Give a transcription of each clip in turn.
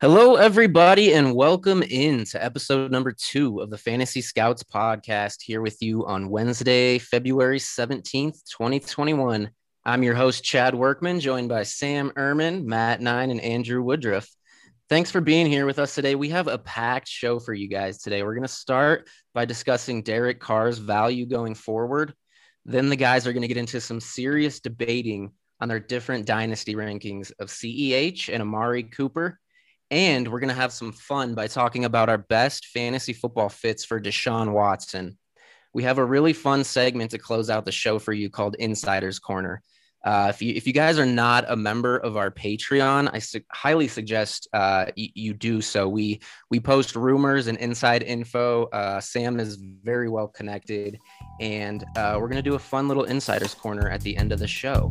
Hello, everybody, and welcome in to episode number two of the Fantasy Scouts podcast here with you on Wednesday, February 17th, 2021. I'm your host, Chad Workman, joined by Sam Ehrman, Matt Nine, and Andrew Woodruff. Thanks for being here with us today. We have a packed show for you guys today. We're going to start by discussing Derek Carr's value going forward. Then the guys are going to get into some serious debating on their different dynasty rankings of CEH and Amari Cooper. And we're going to have some fun by talking about our best fantasy football fits for Deshaun Watson. We have a really fun segment to close out the show for you called Insider's Corner. Uh, if you if you guys are not a member of our Patreon, I su- highly suggest uh, y- you do so. We we post rumors and inside info. Uh, Sam is very well connected, and uh, we're gonna do a fun little insiders corner at the end of the show.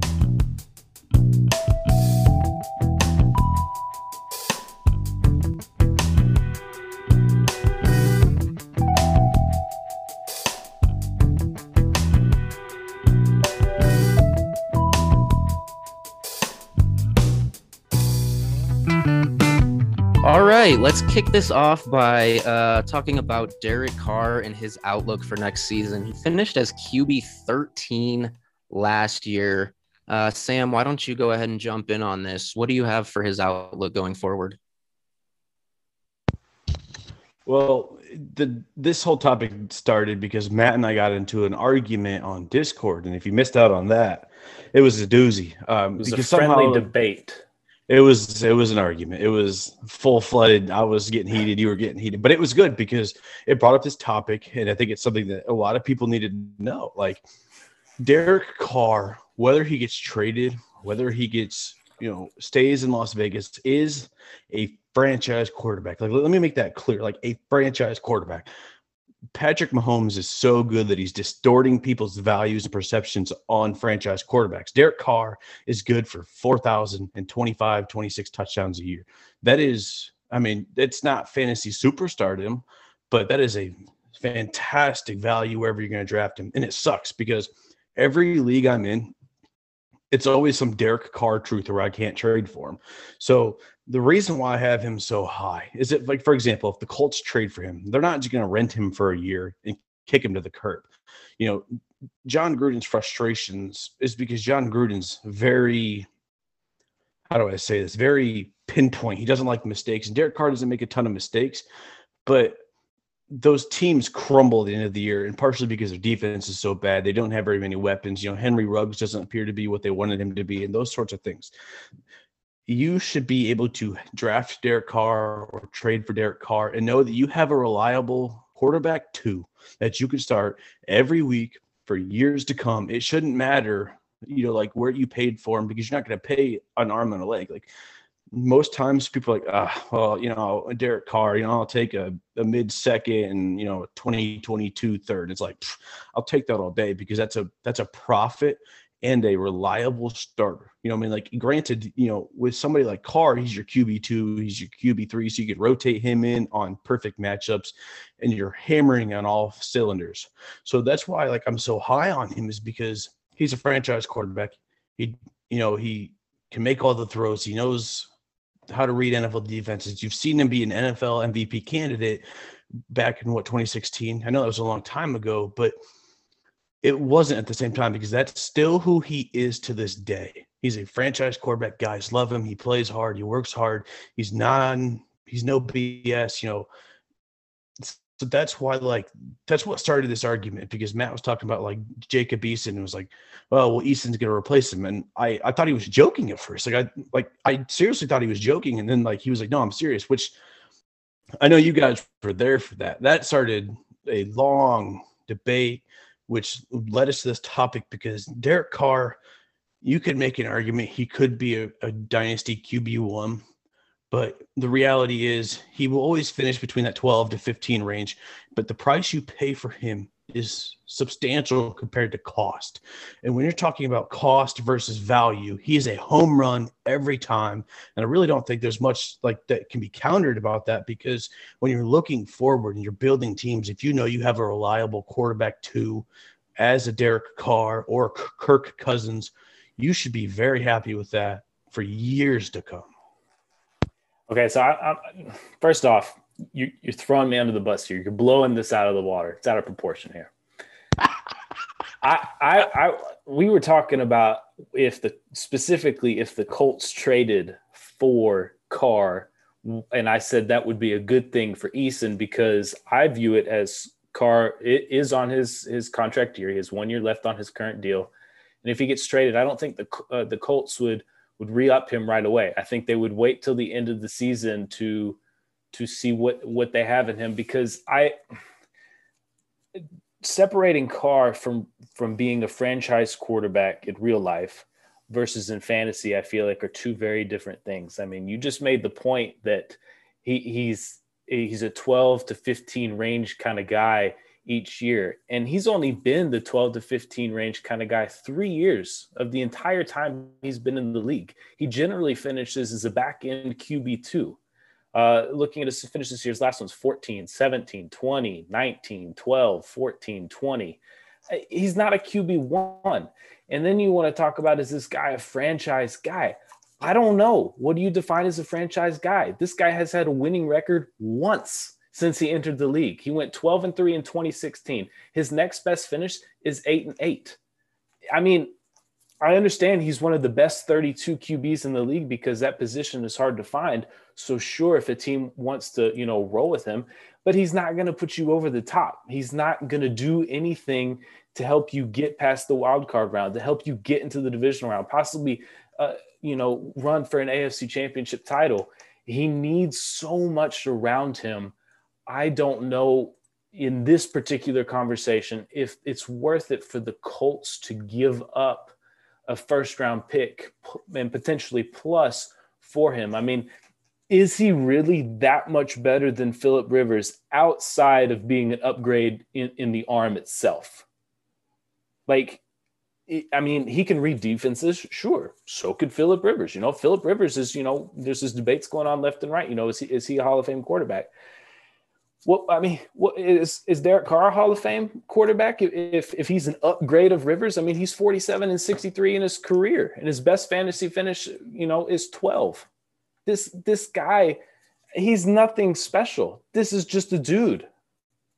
Let's kick this off by uh, talking about Derek Carr and his outlook for next season. He finished as QB 13 last year. Uh, Sam, why don't you go ahead and jump in on this? What do you have for his outlook going forward? Well, the this whole topic started because Matt and I got into an argument on Discord, and if you missed out on that, it was a doozy. Um, It was a because friendly somehow- debate. It was it was an argument. It was full flooded. I was getting heated. You were getting heated, but it was good because it brought up this topic, and I think it's something that a lot of people needed to know. Like Derek Carr, whether he gets traded, whether he gets you know stays in Las Vegas, is a franchise quarterback. Like let me make that clear. Like a franchise quarterback. Patrick Mahomes is so good that he's distorting people's values and perceptions on franchise quarterbacks. Derek Carr is good for 4,000 and 25, 26 touchdowns a year. That is, I mean, it's not fantasy superstardom, but that is a fantastic value wherever you're going to draft him. And it sucks because every league I'm in, it's always some Derek Carr truth where I can't trade for him. So the reason why I have him so high is that, like, for example, if the Colts trade for him, they're not just going to rent him for a year and kick him to the curb. You know, Jon Gruden's frustrations is because Jon Gruden's very, how do I say this, very pinpoint. He doesn't like mistakes, and Derek Carr doesn't make a ton of mistakes, but those teams crumble at the end of the year, and partially because their defense is so bad. They don't have very many weapons. You know, Henry Ruggs doesn't appear to be what they wanted him to be, and those sorts of things. You should be able to draft Derek Carr or trade for Derek Carr and know that you have a reliable quarterback too that you can start every week for years to come. It shouldn't matter, you know, like where you paid for him because you're not going to pay an arm and a leg. Like most times people are like, ah, well, you know, Derek Carr, you know, I'll take a, a mid second and, you know, a 2022 third. It's like, pff, I'll take that all day because that's a, that's a profit and a reliable starter. You know, I mean, like granted, you know, with somebody like Carr, he's your QB two, he's your QB three, so you could rotate him in on perfect matchups, and you're hammering on all cylinders. So that's why, like, I'm so high on him is because he's a franchise quarterback. He, you know, he can make all the throws. He knows how to read NFL defenses. You've seen him be an NFL MVP candidate back in what 2016. I know that was a long time ago, but it wasn't at the same time because that's still who he is to this day. He's a franchise quarterback. Guys love him. He plays hard. He works hard. He's non. He's no BS. You know. So that's why, like, that's what started this argument because Matt was talking about like Jacob Eason and was like, "Oh, well, Eason's going to replace him," and I I thought he was joking at first. Like I like I seriously thought he was joking, and then like he was like, "No, I'm serious." Which I know you guys were there for that. That started a long debate which led us to this topic because Derek Carr, you could make an argument he could be a, a dynasty QB one, but the reality is he will always finish between that 12 to 15 range. But the price you pay for him is substantial compared to cost. And when you're talking about cost versus value, he is a home run every time. And I really don't think there's much like that can be countered about that because when you're looking forward and you're building teams, if you know you have a reliable quarterback too, as a Derek Carr or Kirk Cousins, you should be very happy with that for years to come. Okay, so I, I, first off, you, you're throwing me under the bus here. You're blowing this out of the water. It's out of proportion here. I, I, I, we were talking about if the specifically if the Colts traded for Carr, and I said that would be a good thing for Eason because I view it as Carr it is on his his contract year. He has one year left on his current deal, and if he gets traded, I don't think the uh, the Colts would would re up him right away. I think they would wait till the end of the season to to see what what they have in him because I separating Carr from from being a franchise quarterback in real life versus in fantasy, I feel like are two very different things. I mean, you just made the point that he he's he's a 12 to 15 range kind of guy each year. And he's only been the 12 to 15 range kind of guy three years of the entire time he's been in the league. He generally finishes as a back end QB2. Uh, looking at his finishes here, his last one's 14, 17, 20, 19, 12, 14, 20. Uh, he's not a QB1. And then you want to talk about is this guy a franchise guy? I don't know. What do you define as a franchise guy? This guy has had a winning record once since he entered the league. He went 12 and 3 in 2016. His next best finish is 8 and 8. I mean, I understand he's one of the best 32 QBs in the league because that position is hard to find. So sure, if a team wants to, you know, roll with him, but he's not going to put you over the top. He's not going to do anything to help you get past the wild card round, to help you get into the divisional round, possibly, uh, you know, run for an AFC championship title. He needs so much around him. I don't know in this particular conversation if it's worth it for the Colts to give up a first round pick and potentially plus for him. I mean, is he really that much better than Philip Rivers outside of being an upgrade in, in the arm itself? Like, I mean, he can read defenses, sure. So could Philip Rivers. You know, Philip Rivers is, you know, there's this debates going on left and right. You know, is he is he a Hall of Fame quarterback? What I mean, what is is Derek Carr Hall of Fame quarterback? If if he's an upgrade of Rivers, I mean, he's 47 and 63 in his career, and his best fantasy finish, you know, is 12. This this guy, he's nothing special. This is just a dude.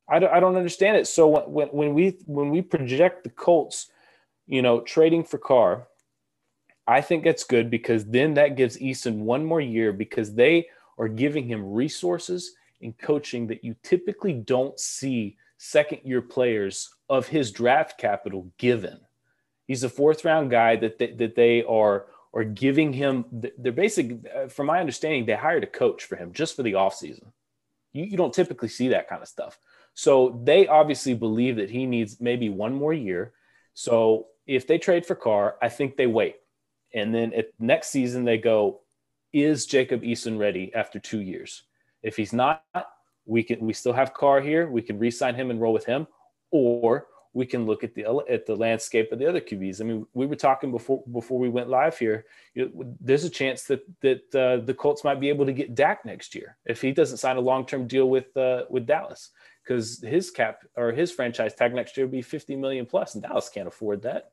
I don't, I don't understand it. So when when we when we project the Colts, you know, trading for Carr, I think that's good because then that gives Eason one more year because they are giving him resources and coaching that you typically don't see second year players of his draft capital given. He's a fourth round guy that they, that they are or giving him they're basic uh, from my understanding they hired a coach for him just for the offseason. You, you don't typically see that kind of stuff. So they obviously believe that he needs maybe one more year. So if they trade for Carr i think they wait. And then at next season they go is jacob eason ready after two years if he's not we can we still have Carr here we can re-sign him and roll with him or we can look at the at the landscape of the other QBs. I mean, we were talking before before we went live here. You know, there's a chance that that uh, the Colts might be able to get Dak next year if he doesn't sign a long term deal with uh, with Dallas, because his cap or his franchise tag next year would be 50 million plus, and Dallas can't afford that.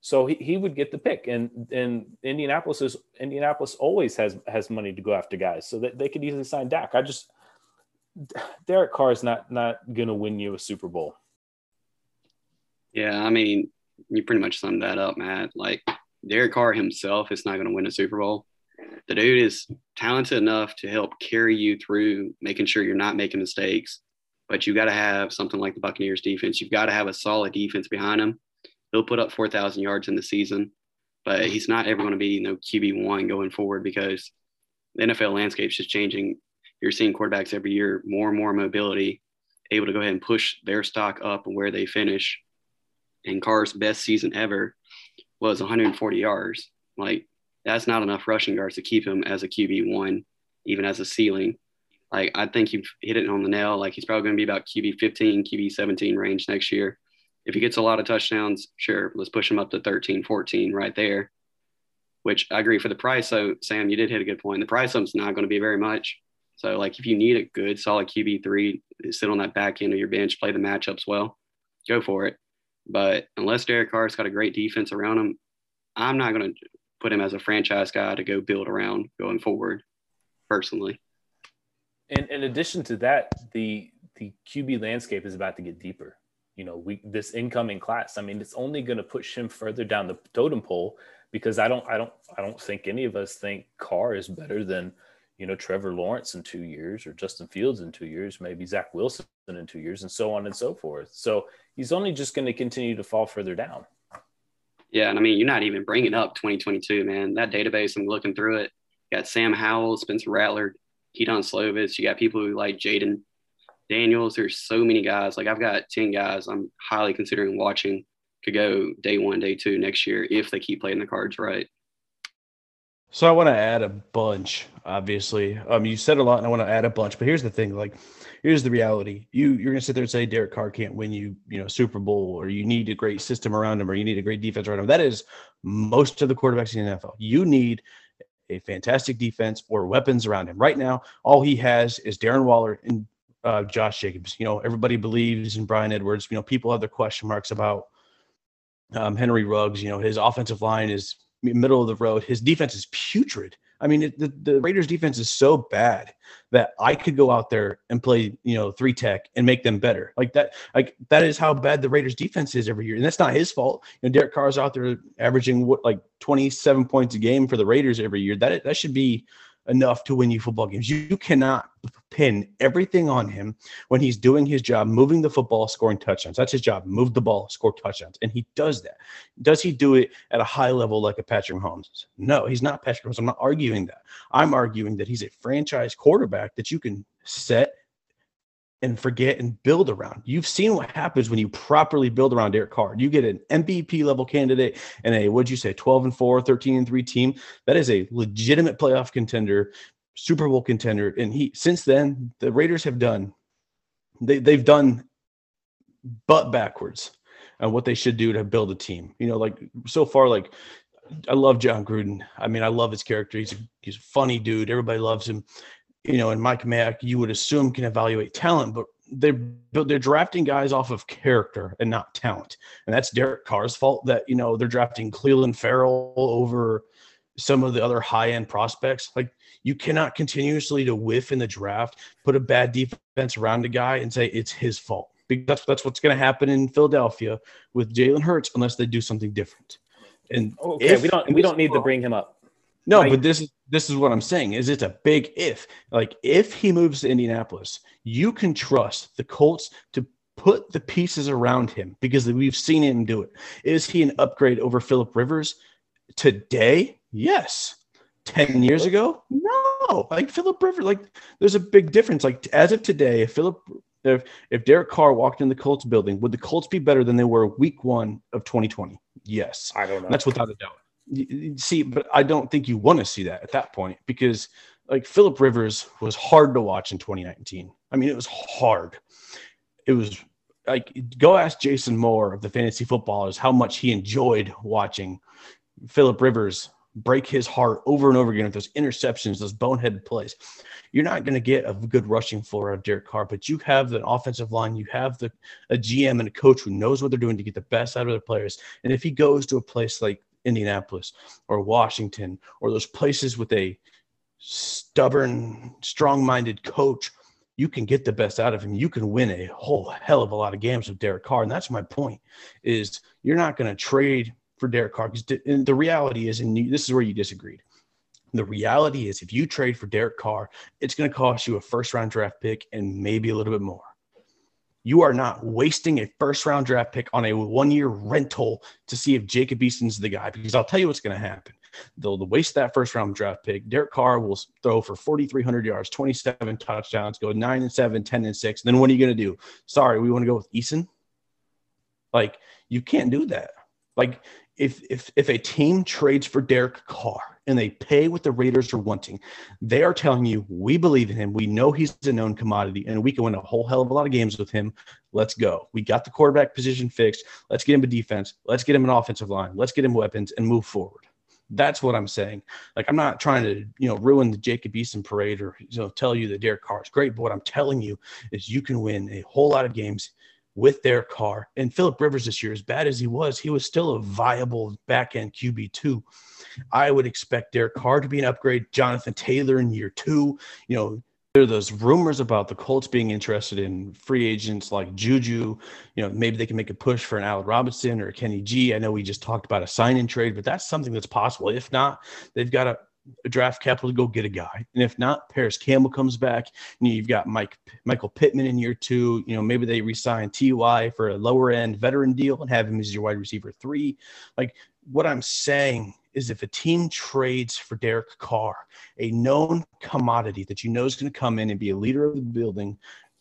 So he, he would get the pick, and and Indianapolis is Indianapolis always has has money to go after guys, so that they could easily sign Dak. I just Derek Carr is not not going to win you a Super Bowl. Yeah, I mean, you pretty much summed that up, Matt. Like Derek Carr himself is not going to win a Super Bowl. The dude is talented enough to help carry you through making sure you're not making mistakes. But you got to have something like the Buccaneers defense. You've got to have a solid defense behind him. He'll put up 4,000 yards in the season, but he's not ever going to be you know QB1 going forward because the NFL landscape is just changing. You're seeing quarterbacks every year, more and more mobility, able to go ahead and push their stock up and where they finish and Carr's best season ever was 140 yards. Like that's not enough rushing yards to keep him as a QB one, even as a ceiling. Like I think you've hit it on the nail. Like he's probably going to be about QB 15, QB 17 range next year. If he gets a lot of touchdowns, sure, let's push him up to 13, 14 right there. Which I agree for the price. So Sam, you did hit a good point. The price is not going to be very much. So like if you need a good solid QB three, sit on that back end of your bench, play the matchups well, go for it. But unless Derek Carr's got a great defense around him, I'm not going to put him as a franchise guy to go build around going forward. personally. And in addition to that, the the QB landscape is about to get deeper. You know, we this incoming class. I mean, it's only going to push him further down the totem pole because I don't, I don't, I don't think any of us think Carr is better than you know Trevor Lawrence in two years or Justin Fields in two years, maybe Zach Wilson in two years, and so on and so forth. So he's only just going to continue to fall further down. Yeah, and I mean, you're not even bringing up 2022, man. That database, I'm looking through it. You got Sam Howell, Spencer Rattler, Kedon Slovis. You got people who like Jayden Daniels. There's so many guys. Like I've got 10 guys I'm highly considering watching could go day one, day two next year if they keep playing the cards right. So I want to add a bunch, obviously. Um, you said a lot, and I want to add a bunch. But here's the thing: like, here's the reality. You you're gonna sit there and say Derek Carr can't win you, you know, Super Bowl, or you need a great system around him, or you need a great defense around him. That is most of the quarterbacks in the NFL. You need a fantastic defense or weapons around him. Right now, all he has is Darren Waller and uh, Josh Jacobs. You know, everybody believes in Bryan Edwards. You know, people have their question marks about um, Henry Ruggs. You know, his offensive line is middle of the road. His defense is putrid. I mean, it, the, the Raiders defense is so bad that I could go out there and play, you know, three tech and make them better. Like that, like that is how bad the Raiders defense is every year. And that's not his fault. You know, Derek Carr's out there averaging what like 27 points a game for the Raiders every year. That that should be enough to win you football games. You, cannot pin everything on him when he's doing his job, moving the football, scoring touchdowns. That's his job. Move the ball, score touchdowns. And he does that. Does he do it at a high level like a Patrick Mahomes? No, he's not Patrick Mahomes. I'm not arguing that. I'm arguing that he's a franchise quarterback that you can set and forget and build around. You've seen what happens when you properly build around Derek Carr. You get an MVP level candidate and a what'd you say, 12 and 4, 13 and 3 team. That is a legitimate playoff contender, Super Bowl contender. And he since then, the Raiders have done they they've done butt backwards on what they should do to build a team. You know, like so far, like I love Jon Gruden. I mean, I love his character. He's he's a funny dude. Everybody loves him you know, and Mike Mayock, you would assume can evaluate talent, but they're they're drafting guys off of character and not talent, and that's Derek Carr's fault. That you know they're drafting Clelin Ferrell over some of the other high end prospects. Like you cannot continuously to whiff in the draft, put a bad defense around a guy, and say it's his fault. Because that's that's what's going to happen in Philadelphia with Jalen Hurts unless they do something different. And okay, if, we don't we don't need to bring him up. No, right? but this is this is what I'm saying is it's a big if. Like if he moves to Indianapolis, you can trust the Colts to put the pieces around him because we've seen him do it. Is he an upgrade over Philip Rivers today? Yes. 10 years ago? No. Like Philip Rivers, like there's a big difference. Like as of today, if Philip if if Derek Carr walked in the Colts building, would the Colts be better than they were week one of 2020? Yes. I don't know. That's without a doubt see, but I don't think you want to see that at that point because like Philip Rivers was hard to watch in 2019. I mean, it was hard. It was like go ask Jason Moore of the fantasy footballers how much he enjoyed watching Philip Rivers break his heart over and over again with those interceptions, those boneheaded plays. You're not going to get a good rushing floor out of Derek Carr, but you have the offensive line, you have the a GM and a coach who knows what they're doing to get the best out of their players. And if he goes to a place like Indianapolis or Washington or those places with a stubborn, strong minded coach, you can get the best out of him. You can win a whole hell of a lot of games with Derek Carr. And that's my point is you're not going to trade for Derek Carr because the reality is, and you, this is where you disagreed. The reality is if you trade for Derek Carr, it's going to cost you a first round draft pick and maybe a little bit more you are not wasting a first round draft pick on a one year rental to see if Jacob Eason's the guy. Because I'll tell you what's going to happen. They'll waste that first round draft pick. Derek Carr will throw for 4,300 yards, 27 touchdowns, go 9 and 7, 10 and 6. Then what are you going to do? Sorry, we want to go with Eason? Like, you can't do that. Like, if if if a team trades for Derek Carr and they pay what the Raiders are wanting, they are telling you we believe in him. We know he's a known commodity, and we can win a whole hell of a lot of games with him. Let's go. We got the quarterback position fixed. Let's get him a defense. Let's get him an offensive line. Let's get him weapons and move forward. That's what I'm saying. Like I'm not trying to, you know, ruin the Jacob Eason parade or you know tell you that Derek Carr is great, but what I'm telling you is you can win a whole lot of games with Derek Carr. And Philip Rivers this year, as bad as he was, he was still a viable back end QB two. I would expect Derek Carr to be an upgrade. Jonathan Taylor in year two. You know, there are those rumors about the Colts being interested in free agents like Juju. You know, maybe they can make a push for an Allen Robinson or Kenny G. I know we just talked about a sign in trade, but that's something that's possible. If not, they've got a draft capital to go get a guy. And if not, Parris Campbell comes back. You know, you've got Mike Michael Pittman in year two. You know, maybe they resign Ty for a lower end veteran deal and have him as your wide receiver three. Like what I'm saying is if a team trades for Derek Carr, a known commodity that you know is going to come in and be a leader of the building,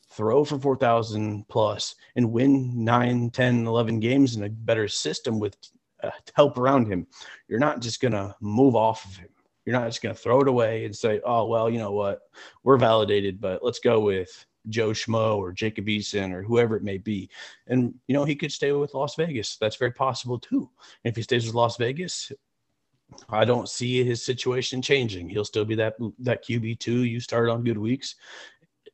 throw for 4,000 plus and win 9, 10, 11 games in a better system with uh, help around him, you're not just going to move off of him you're not just going to throw it away and say, oh, well, you know what? We're validated, but let's go with Joe Schmo or Jacob Eason or whoever it may be. And, you know, he could stay with Las Vegas. That's very possible too. And if he stays with Las Vegas, I don't see his situation changing. He'll still be that that QB two you start on good weeks,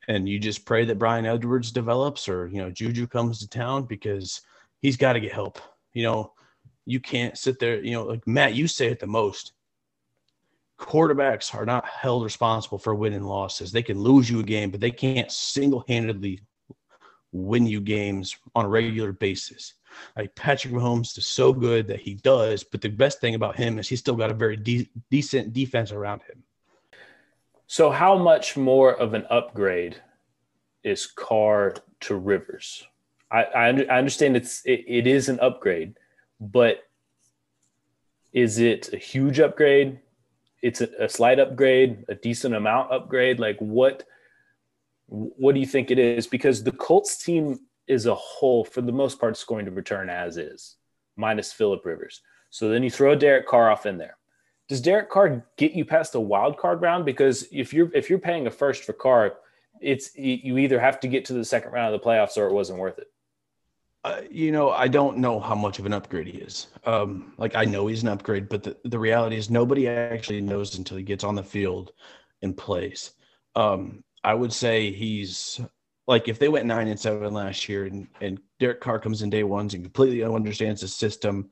and you just pray that Bryan Edwards develops or you know Juju comes to town because he's got to get help. You know, you can't sit there. You know, like Matt, you say it the most quarterbacks are not held responsible for winning losses. They can lose you a game, but they can't single handedly win you games on a regular basis. Like Patrick Mahomes is so good that he does, but the best thing about him is he's still got a very de- decent defense around him. So, how much more of an upgrade is Carr to Rivers? I, I, I understand it's it, it is an upgrade, but is it a huge upgrade? It's a, a slight upgrade, a decent amount upgrade? Like what what do you think it is? Because the Colts team is a whole, for the most part, is going to return as is, minus Philip Rivers. So then you throw Derek Carr off in there. Does Derek Carr get you past a wild card round? Because if you're if you're paying a first for Carr, it's you either have to get to the second round of the playoffs or it wasn't worth it. Uh, you know, I don't know how much of an upgrade he is. Um, like I know he's an upgrade, but the, the reality is nobody actually knows until he gets on the field and plays. Um, I would say he's like if they went nine and seven last year and, and Derek Carr comes in day ones and completely understands the system,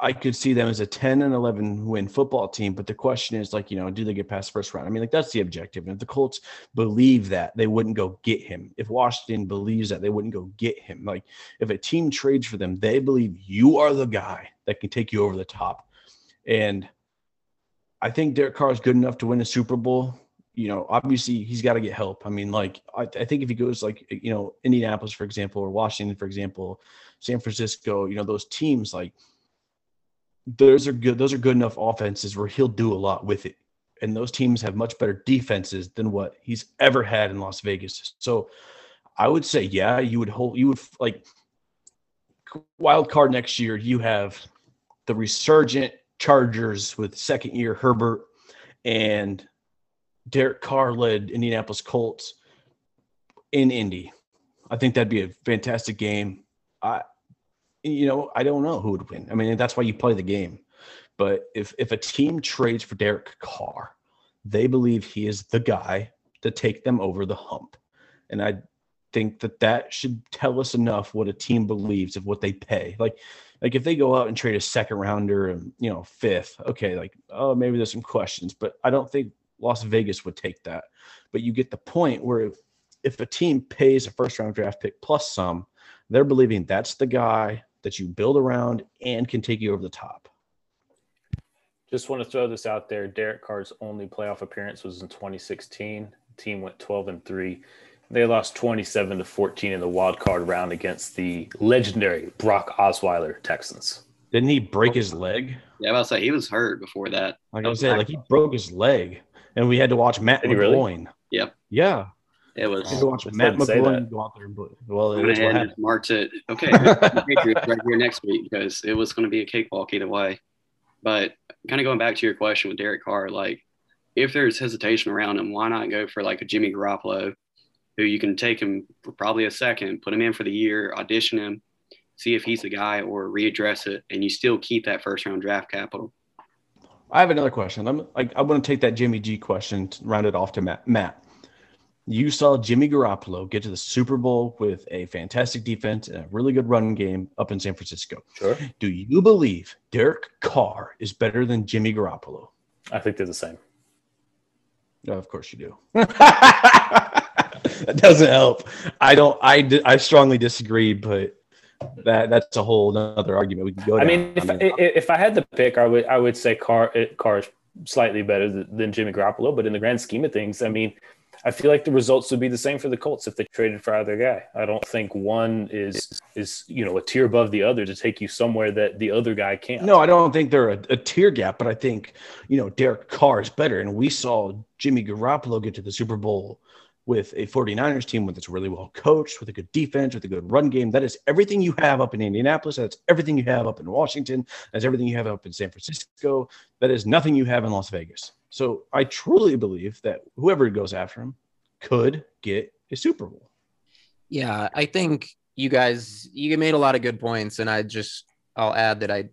I could see them as a 10 and 11 win football team. But the question is, like, you know, do they get past the first round? I mean, like, that's the objective. And if the Colts believe that, they wouldn't go get him. If Washington believes that, they wouldn't go get him. Like, if a team trades for them, they believe you are the guy that can take you over the top. And I think Derek Carr is good enough to win a Super Bowl. You know, obviously he's got to get help. I mean, like, I, I think if he goes like, you know, Indianapolis, for example, or Washington, for example, San Francisco, you know, those teams, like, those are good. Those are good enough offenses where he'll do a lot with it. And those teams have much better defenses than what he's ever had in Las Vegas. So I would say, yeah, you would hold, you would like wild card next year. You have the resurgent Chargers with second year Herbert and Derek Carr led Indianapolis Colts in Indy. I think that'd be a fantastic game. I you know, I don't know who would win. I mean, that's why you play the game. But if if a team trades for Derek Carr, they believe he is the guy to take them over the hump. And I think that that should tell us enough what a team believes of what they pay. Like, like if they go out and trade a second rounder and you know fifth, okay, like oh maybe there's some questions, but I don't think Las Vegas would take that. But you get the point where if, if a team pays a first round draft pick plus some, they're believing that's the guy that you build around and can take you over the top. Just want to throw this out there. Derek Carr's only playoff appearance was in 2016. The team went 12 and 3. They lost 27 to 14 in the wild card round against the legendary Brock Osweiler Texans. Didn't he break his leg? Yeah, I was say he was hurt before that. Like I was saying, like he broke his leg, and we had to watch Matt Did McGloin. Really? Yep. Yeah. It was. You watch Matt McGloin go out there and well, it was what marked it. Okay, Patriots right here next week because it was going to be a cakewalk either way. But kind of going back to your question with Derek Carr, like if there's hesitation around him, why not go for like a Jimmy Garoppolo, who you can take him for probably a second, put him in for the year, audition him, see if he's the guy, or readdress it, and you still keep that first round draft capital. I have another question. I'm like I want to take that Jimmy G question, to round it off to Matt. Matt, You saw Jimmy Garoppolo get to the Super Bowl with a fantastic defense and a really good run game up in San Francisco. Sure. Do you believe Derek Carr is better than Jimmy Garoppolo? I think they're the same. No, of course you do. that doesn't help. I don't. I I strongly disagree, but that that's a whole other argument we can go. I mean, if, I, if I had to pick, I would I would say Carr Carr is slightly better than, than Jimmy Garoppolo, but in the grand scheme of things, I mean, I feel like the results would be the same for the Colts if they traded for either guy. I don't think one is is you know a tier above the other to take you somewhere that the other guy can't. No, I don't think they're a, a tier gap, but I think you know Derek Carr is better, and we saw Jimmy Garoppolo get to the Super Bowl with a 49ers team that's really well coached, with a good defense, with a good run game. That is everything you have up in Indianapolis. That's everything you have up in Washington. That's everything you have up in San Francisco. That is nothing you have in Las Vegas. So I truly believe that whoever goes after him could get a Super Bowl. Yeah, I think you guys you made a lot of good points, and I just I'll add that I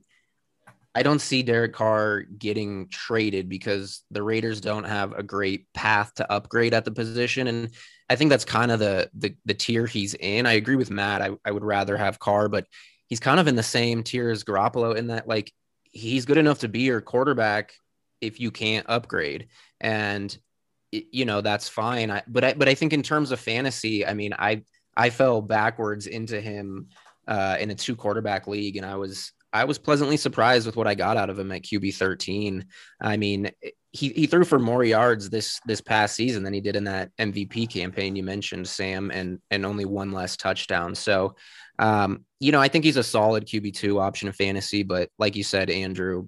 I don't see Derek Carr getting traded because the Raiders don't have a great path to upgrade at the position, and I think that's kind of the the, the tier he's in. I agree with Matt. I, I would rather have Carr, but he's kind of in the same tier as Garoppolo in that like he's good enough to be your quarterback if you can't upgrade, and you know that's fine. I, but I but I think in terms of fantasy, I mean I I fell backwards into him uh, in a two quarterback league, and I was I was pleasantly surprised with what I got out of him at QB 13. I mean, he, he threw for more yards this this past season than he did in that MVP campaign you mentioned, Sam, and and only one less touchdown. So, um, you know, I think he's a solid QB two option in fantasy, but like you said, Andrew,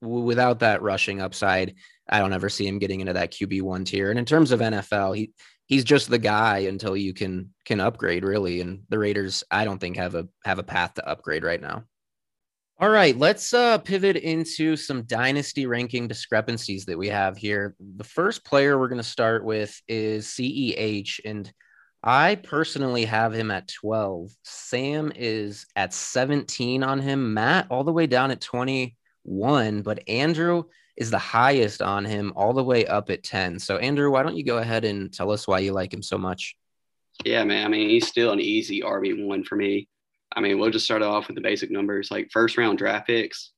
w- without that rushing upside, I don't ever see him getting into that QB one tier. And in terms of NFL, he he's just the guy until you can can upgrade really. And the Raiders, I don't think have a have a path to upgrade right now. All right, let's uh, pivot into some dynasty ranking discrepancies that we have here. The first player we're going to start with is CEH, and I personally have him at 12. Sam is at 17 on him, Matt all the way down at 21, but Andrew is the highest on him, all the way up at 10. So, Andrew, why don't you go ahead and tell us why you like him so much? Yeah, man. I mean, he's still an easy RB1 for me. I mean, we'll just start off with the basic numbers like first round draft picks.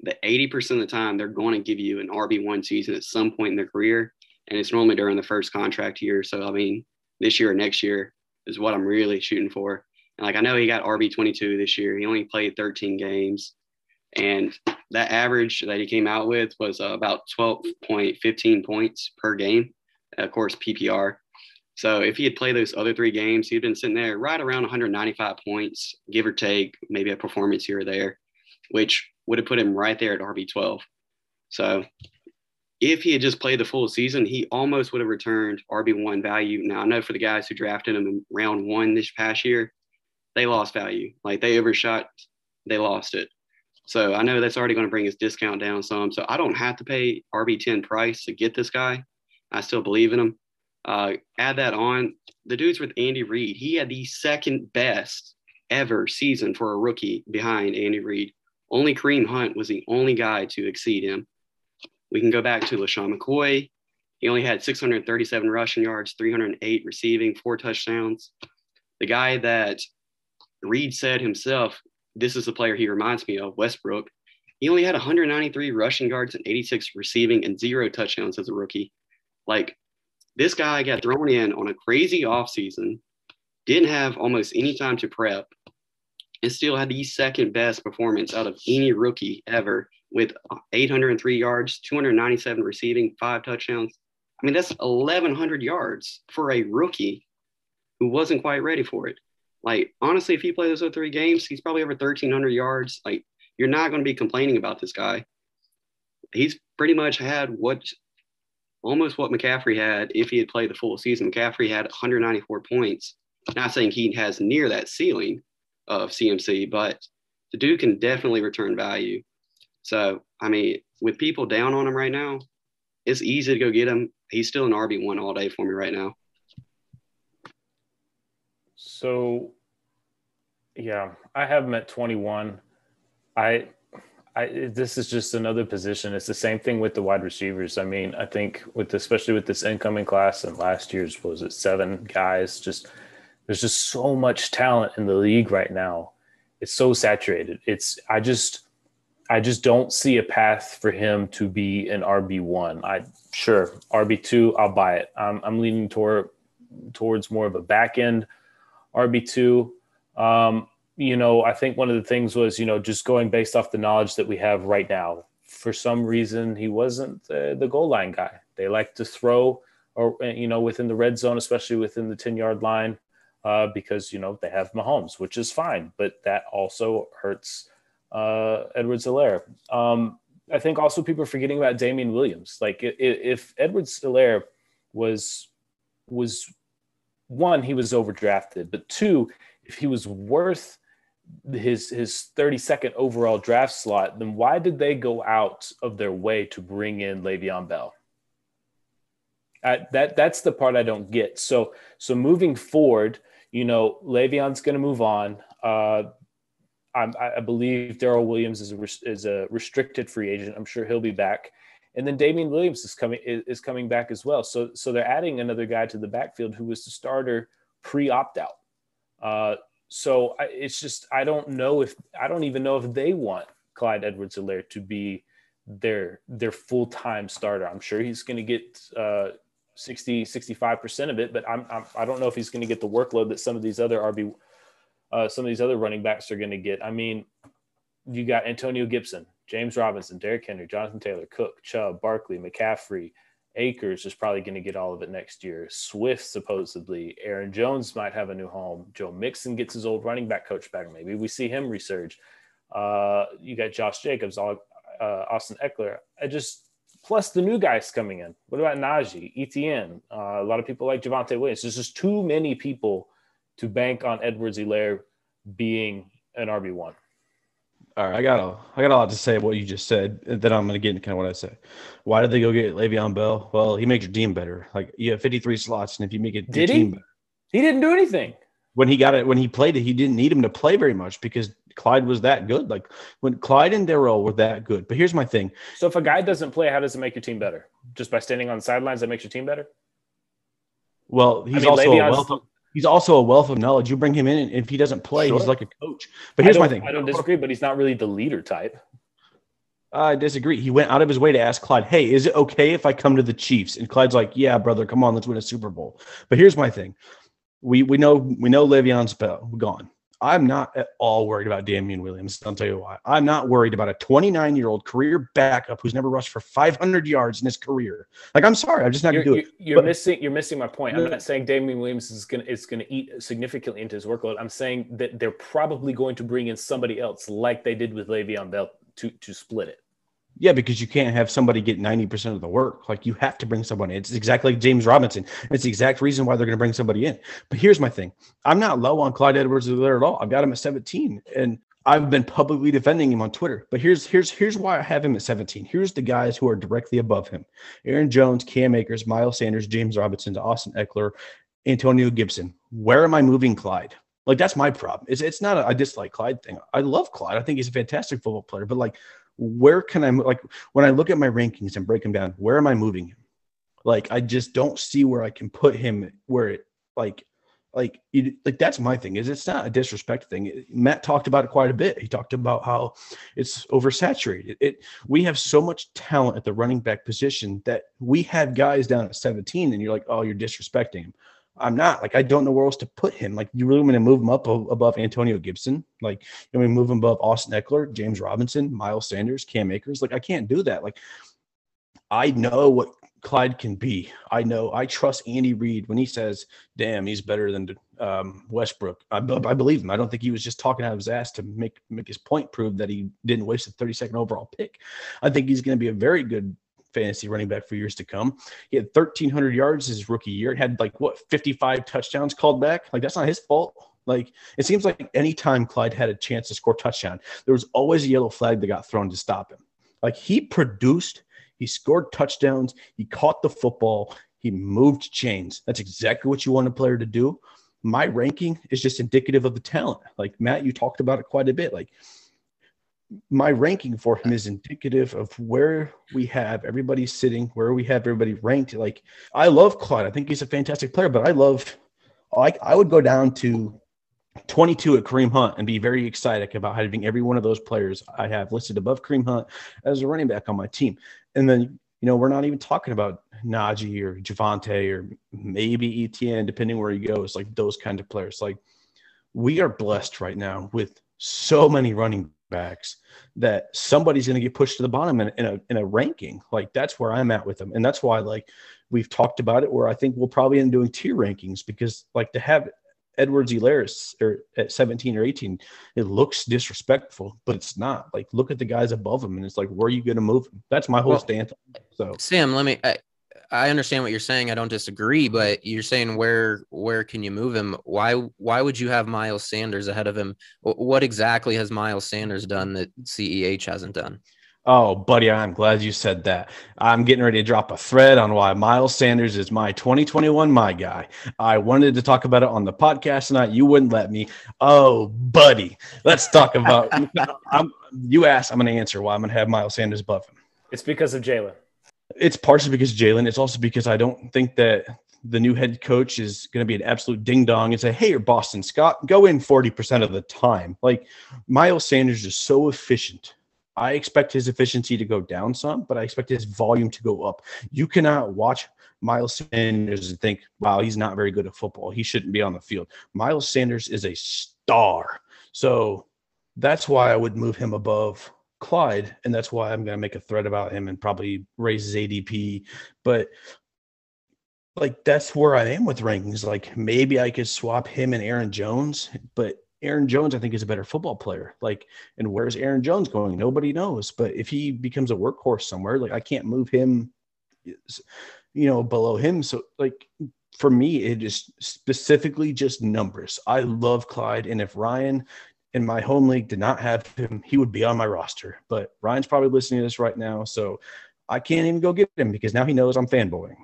The 80% of the time, they're going to give you an RB1 season at some point in their career. And it's normally during the first contract year. So, I mean, this year or next year is what I'm really shooting for. And like, I know he got RB22 this year. He only played 13 games. And that average that he came out with was uh, about 12.15 points per game. Of course, PPR. So if he had played those other three games, he'd been sitting there right around 195 points, give or take, maybe a performance here or there, which would have put him right there at RB12. So if he had just played the full season, he almost would have returned RB1 value. Now, I know for the guys who drafted him in round one this past year, they lost value. Like they overshot, they lost it. So I know that's already going to bring his discount down some. So I don't have to pay RB10 price to get this guy. I still believe in him. Uh, add that on. The dude's with Andy Reid. He had the second best ever season for a rookie behind Andy Reid. Only Kareem Hunt was the only guy to exceed him. We can go back to LeSean McCoy. He only had 637 rushing yards, 308 receiving, four touchdowns. The guy that Reid said himself, this is the player he reminds me of, Westbrook. He only had 193 rushing yards and 86 receiving and zero touchdowns as a rookie. Like this guy got thrown in on a crazy offseason, didn't have almost any time to prep, and still had the second best performance out of any rookie ever with 803 yards, 297 receiving, five touchdowns. I mean, that's 1,100 yards for a rookie who wasn't quite ready for it. Like, honestly, if he plays those three games, he's probably over 1,300 yards. Like, you're not going to be complaining about this guy. He's pretty much had what almost what McCaffrey had if he had played the full season. McCaffrey had 194 points. Not saying he has near that ceiling of CMC, but the dude can definitely return value. So, I mean, with people down on him right now, it's easy to go get him. He's still an RB1 all day for me right now. So, yeah, I have him at 21. I I, this is just another position. It's the same thing with the wide receivers. I mean, I think with especially with this incoming class and last year's was it seven guys. Just there's just so much talent in the league right now. It's so saturated. It's I just I just don't see a path for him to be an RB one. I sure RB two. I'll buy it. I'm, I'm leaning toward towards more of a back end RB two. Um, you know, I think one of the things was, you know, just going based off the knowledge that we have right now. For some reason, he wasn't the, the goal line guy. They like to throw, or you know, within the red zone, especially within the ten yard line, uh, because you know they have Mahomes, which is fine, but that also hurts uh, Edwards-Helaire. Um, I think also people are forgetting about Damien Williams. Like if, if Edwards-Helaire was was one, he was overdrafted, but two, if he was worth his his 32nd overall draft slot, then why did they go out of their way to bring in Le'Veon Bell? Uh, that that's the part I don't get. So so moving forward, you know, Le'Veon's going to move on. Uh, I, I believe Darrel Williams is a, is a restricted free agent. I'm sure he'll be back. And then Damien Williams is coming is, is coming back as well. So so they're adding another guy to the backfield who was the starter pre opt out. Uh, so I, it's just I don't know if I don't even know if they want Clyde Edwards-Helaire to be their their full time starter. I'm sure he's going to get uh, 60 65 percent of it, but I'm, I'm I don't know if he's going to get the workload that some of these other RB uh, some of these other running backs are going to get. I mean, you got Antonio Gibson, James Robinson, Derrick Henry, Jonathan Taylor, Cook, Chubb, Barkley, McCaffrey, Akers is probably going to get all of it next year. Swift, supposedly. Aaron Jones might have a new home. Joe Mixon gets his old running back coach back. Maybe we see him resurge. Uh, you got Josh Jacobs, uh, Austin Ekeler. I just, plus the new guys coming in. What about Najee, Etienne? Uh, a lot of people like Javonte Williams. There's just too many people to bank on Edwards-Helaire being an RB1. All right, I got a, I got a lot to say what you just said. Then I'm going to get into kind of what I said. Why did they go get Le'Veon Bell? Well, he makes your team better. Like you have 53 slots, and if you make it, did he? Better, he didn't do anything when he got it. When he played it, he didn't need him to play very much because Clyde was that good. Like when Clyde and Darrel were that good. But here's my thing. So if a guy doesn't play, how does it make your team better? Just by standing on the sidelines, that makes your team better. Well, he's I mean, also Le'Veon's, a wealth of, he's also a wealth of knowledge. You bring him in, and if he doesn't play, sure. he's like a coach. But here's my thing: I don't disagree, but he's not really the leader type. I disagree. He went out of his way to ask Clyde, "Hey, is it okay if I come to the Chiefs?" And Clyde's like, "Yeah, brother, come on, let's win a Super Bowl." But here's my thing: we we know we know Le'Veon's gone. I'm not at all worried about Damien Williams. I'll tell you why. I'm not worried about a 29 year old career backup who's never rushed for 500 yards in his career. Like, I'm sorry, I'm just not going to do it. You're but, missing. You're missing my point. I'm not saying Damien Williams is going to is going to eat significantly into his workload. I'm saying that they're probably going to bring in somebody else, like they did with Le'Veon Bell, to to split it. Yeah, because you can't have somebody get 90% of the work. Like you have to bring somebody in. It's exactly like James Robinson. It's the exact reason why they're going to bring somebody in. But here's my thing. I'm not low on Clyde Edwards there at all. I've got him at 17 and I've been publicly defending him on Twitter. But here's here's here's why I have him at 17. Here's the guys who are directly above him. Aaron Jones, Cam Akers, Miles Sanders, James Robinson, Austin Ekeler, Antonio Gibson. Where am I moving Clyde? Like that's my problem. It's it's not a I dislike Clyde thing. I love Clyde. I think he's a fantastic football player, but like where can I like when I look at my rankings and break them down, where am I moving him? Like I just don't see where I can put him where it like like it, like that's my thing is it's not a disrespect thing. Matt talked about it quite a bit. He talked about how it's oversaturated. It we have so much talent at the running back position that we have guys down at 17 and you're like oh you're disrespecting him I'm not like I don't know where else to put him. Like you really want to move him up above Antonio Gibson? Like you want to move him above Austin Ekeler, James Robinson, Miles Sanders, Cam Akers? Like I can't do that. Like I know what Clyde can be. I know I trust Andy Reid when he says, "Damn, he's better than um, Westbrook." I, I, believe him. I don't think he was just talking out of his ass to make make his point, prove that he didn't waste a 32nd overall pick. I think he's going to be a very good fantasy running back for years to come. He had 1,300 yards his rookie year. It had like what 55 touchdowns called back. Like that's not his fault. Like it seems like anytime Clyde had a chance to score touchdown, there was always a yellow flag that got thrown to stop him. Like he produced, he scored touchdowns, he caught the football, he moved chains. That's exactly what you want a player to do. My ranking is just indicative of the talent. Like Matt, you talked about it quite a bit. Like my ranking for him is indicative of where we have everybody sitting, where we have everybody ranked. Like I love Clyde. I think he's a fantastic player, but I love like I would go down to 22 at Kareem Hunt and be very excited about having every one of those players I have listed above Kareem Hunt as a running back on my team. And then, you know, we're not even talking about Najee or Javonte or maybe Etienne, depending where he goes, like those kind of players. Like we are blessed right now with so many running backs that somebody's going to get pushed to the bottom in, in, a, in a ranking. Like that's where I'm at with them. And that's why like we've talked about it where I think we'll probably end doing tier rankings because like to have Edwards-Helaire or at 17 or 18, it looks disrespectful, but it's not. Like look at the guys above him and it's like, where are you going to move him? That's my whole well, stance. So Sam, let me, I, I understand what you're saying. I don't disagree, but you're saying where where can you move him? Why why would you have Miles Sanders ahead of him? What exactly has Miles Sanders done that CEH hasn't done? Oh, buddy, I'm glad you said that. I'm getting ready to drop a thread on why Miles Sanders is my 2021 my guy. I wanted to talk about it on the podcast tonight. You wouldn't let me. Oh, buddy, let's talk about. I'm, you asked, I'm going to answer why I'm going to have Miles Sanders above him. It's because of Jalen. It's partially because Jalen. It's also because I don't think that the new head coach is going to be an absolute ding dong and say, "Hey, you're Boston Scott, go in forty percent of the time." Like Miles Sanders is so efficient. I expect his efficiency to go down some, but I expect his volume to go up. You cannot watch Miles Sanders and think, "Wow, he's not very good at football. He shouldn't be on the field." Miles Sanders is a star, so that's why I would move him above Clyde, and that's why I'm going to make a thread about him and probably raise his ADP. But like that's where I am with rankings. Like maybe I could swap him and Aaron Jones, but Aaron Jones I think is a better football player. Like, and where's Aaron Jones going? Nobody knows. But if he becomes a workhorse somewhere, like I can't move him, you know, below him. So like for me, it is specifically just numbers. I love Clyde, and if Ryan in my home league did not have him, he would be on my roster. But Ryan's probably listening to this right now, so I can't even go get him because now he knows I'm fanboying.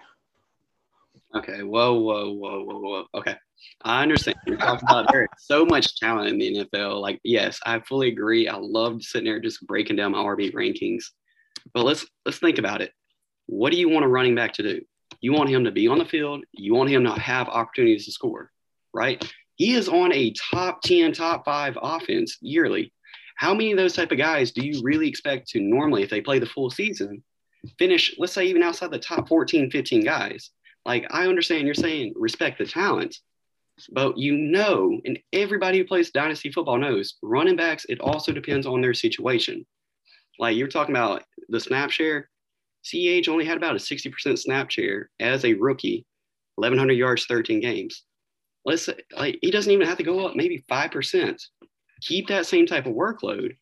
Okay. Whoa, whoa, whoa, whoa, whoa. Okay. I understand. You're talking about there's so much talent in the NFL. Like, yes, I fully agree. I loved sitting there just breaking down my RB rankings. But let's let's think about it. What do you want a running back to do? You want him to be on the field. You want him to have opportunities to score, right? He is on a top 10, top five offense yearly. How many of those type of guys do you really expect to normally, if they play the full season, finish, let's say, even outside the top 14, 15 guys? Like, I understand you're saying respect the talent, but you know, and everybody who plays dynasty football knows, running backs, it also depends on their situation. Like you're talking about the snap share, CH only had about a 60% snap share as a rookie, 1,100 yards, 13 games let's say like he doesn't even have to go up maybe 5%. Keep that same type of workload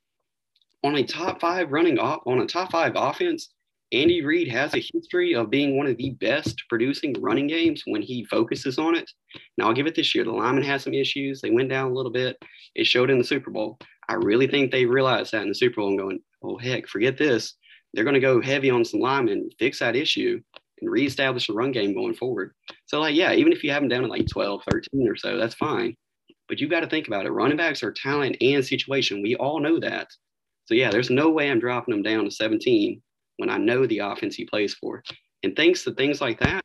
on a top five running off on a top five offense. Andy Reid has a history of being one of the best producing running games when he focuses on it. Now I'll give it this year. The lineman had some issues. They went down a little bit. It showed in the Super Bowl. I really think they realized that in the Super Bowl and going, oh heck, forget this. They're going to go heavy on some linemen, fix that issue, and reestablish the run game going forward. So, like, yeah, even if you have them down at like 12, 13 or so, that's fine. But you've got to think about it. Running backs are talent and situation. We all know that. So, yeah, there's no way I'm dropping them down to 17 when I know the offense he plays for. And thanks to things like that,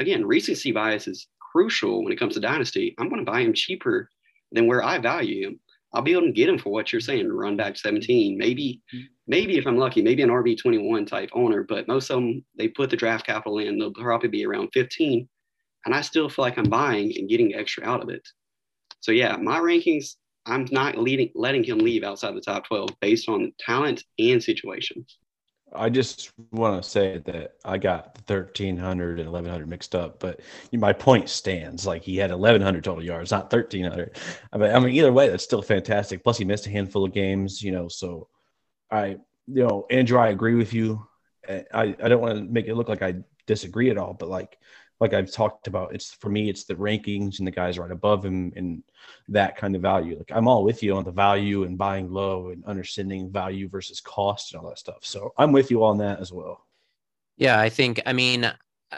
again, recency bias is crucial when it comes to dynasty. I'm going to buy him cheaper than where I value him. I'll be able to get him for what you're saying, run back 17. Maybe, mm-hmm. Maybe if I'm lucky, maybe an RB 21 type owner, but most of them, they put the draft capital in, they'll probably be around 15. And I still feel like I'm buying and getting extra out of it. So yeah, my rankings, I'm not leading, letting him leave outside the top 12 based on talent and situation. I just want to say that I got 1300 and 1100 mixed up, but my point stands. Like he had 1100 total yards, not 1300. I mean, I mean, either way, that's still fantastic. Plus, he missed a handful of games, you know. So, I, you know, Andrew, I agree with you. I, I don't want to make it look like I disagree at all, but like like I've talked about, it's for me, it's the rankings and the guys right above him and that kind of value. Like I'm all with you on the value and buying low and understanding value versus cost and all that stuff. So I'm with you on that as well. Yeah, I think, I mean,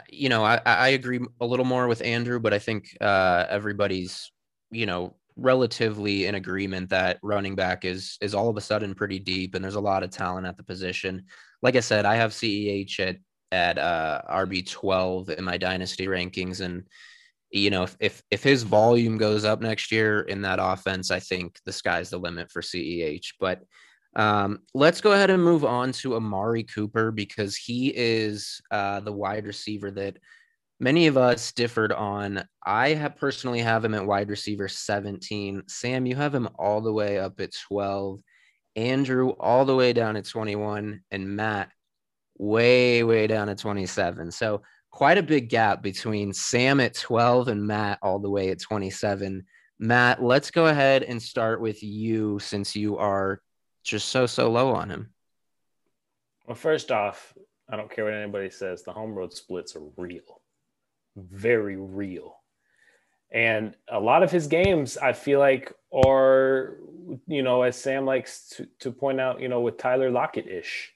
you know, I, I agree a little more with Andrew, but I think uh, everybody's, you know, relatively in agreement that running back is is all of a sudden pretty deep and there's a lot of talent at the position. Like I said, I have CEH at at uh, RB twelve in my dynasty rankings, and you know if, if if his volume goes up next year in that offense, I think the sky's the limit for CEH. But um, let's go ahead and move on to Amari Cooper because he is uh, the wide receiver that many of us differed on. I have personally have him at wide receiver 17. Sam, you have him all the way up at 12. Andrew all the way down at 21, and Matt way, way down at 27. So quite a big gap between Sam at 12 and Matt all the way at 27. Matt, let's go ahead and start with you since you are just so, so low on him. Well, first off, I don't care what anybody says, the home road splits are real very real. And a lot of his games, I feel like, are, you know, as Sam likes to, to point out, you know, with Tyler Lockett ish.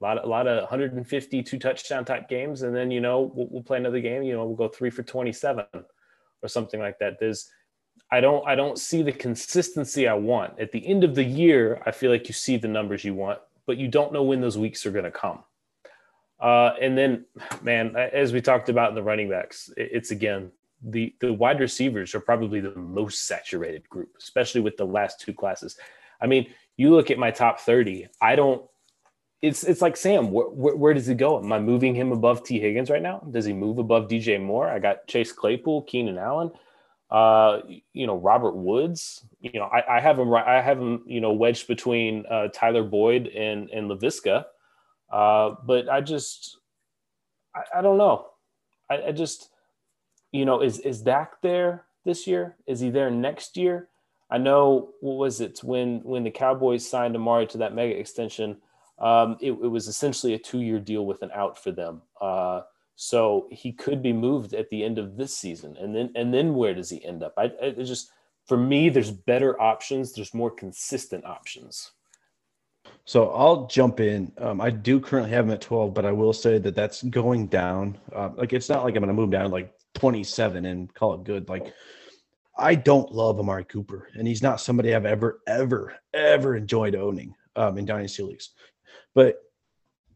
A lot, a lot of 150 two touchdown type games. And then, you know, we'll, we'll play another game, you know, we'll go three for 27 or something like that. There's, I don't, I don't see the consistency I want. At the end of the year, I feel like you see the numbers you want, but you don't know when those weeks are going to come. Uh, and then, man, as we talked about in the running backs, it's again the the wide receivers are probably the most saturated group, especially with the last two classes. I mean, you look at my top thirty. I don't. It's it's like Sam. Wh- wh- where does he go? Am I moving him above Tee Higgins right now? Does he move above DJ Moore? I got Chase Claypool, Keenan Allen, uh, you know Robert Woods. You know I, I have him. I have him. You know wedged between uh, Tyler Boyd and and Laviska. Uh, but I just, I, I don't know. I, I, just, you know, is is Dak there this year? Is he there next year? I know what was it when when the Cowboys signed Amari to that mega extension. Um, it, it, was essentially a two-year deal with an out for them. Uh, so he could be moved at the end of this season, and then and then where does he end up? I, I just for me, there's better options. There's more consistent options. So I'll jump in. Um, I do currently have him at 12, but I will say that that's going down. Uh, like it's not like I'm going to move down like 27 and call it good. Like I don't love Amari Cooper, and he's not somebody I've ever, ever, ever enjoyed owning um, in dynasty leagues. But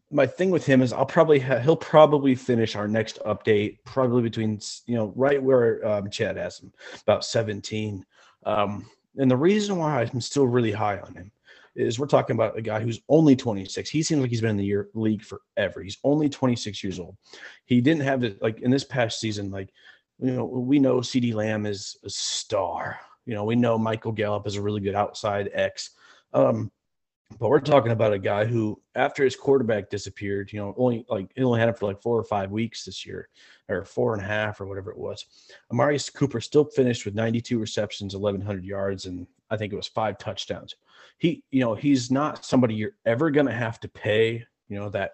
my thing with him is I'll probably ha- he'll probably finish our next update probably between you know right where um, Chad has him about 17. Um, and the reason why I'm still really high on him is we're talking about a guy who's only 26. He seems like he's been in the year, league forever. He's only 26 years old. He didn't have it like in this past season. Like you know, we know CeeDee Lamb is a star. You know, we know Michael Gallup is a really good outside X. Um, but we're talking about a guy who, after his quarterback disappeared, you know, only like he only had him for like four or five weeks this year, or four and a half, or whatever it was. Amari Cooper still finished with 92 receptions, 1,100 yards, and I think it was five touchdowns he, you know, he's not somebody you're ever going to have to pay, you know, that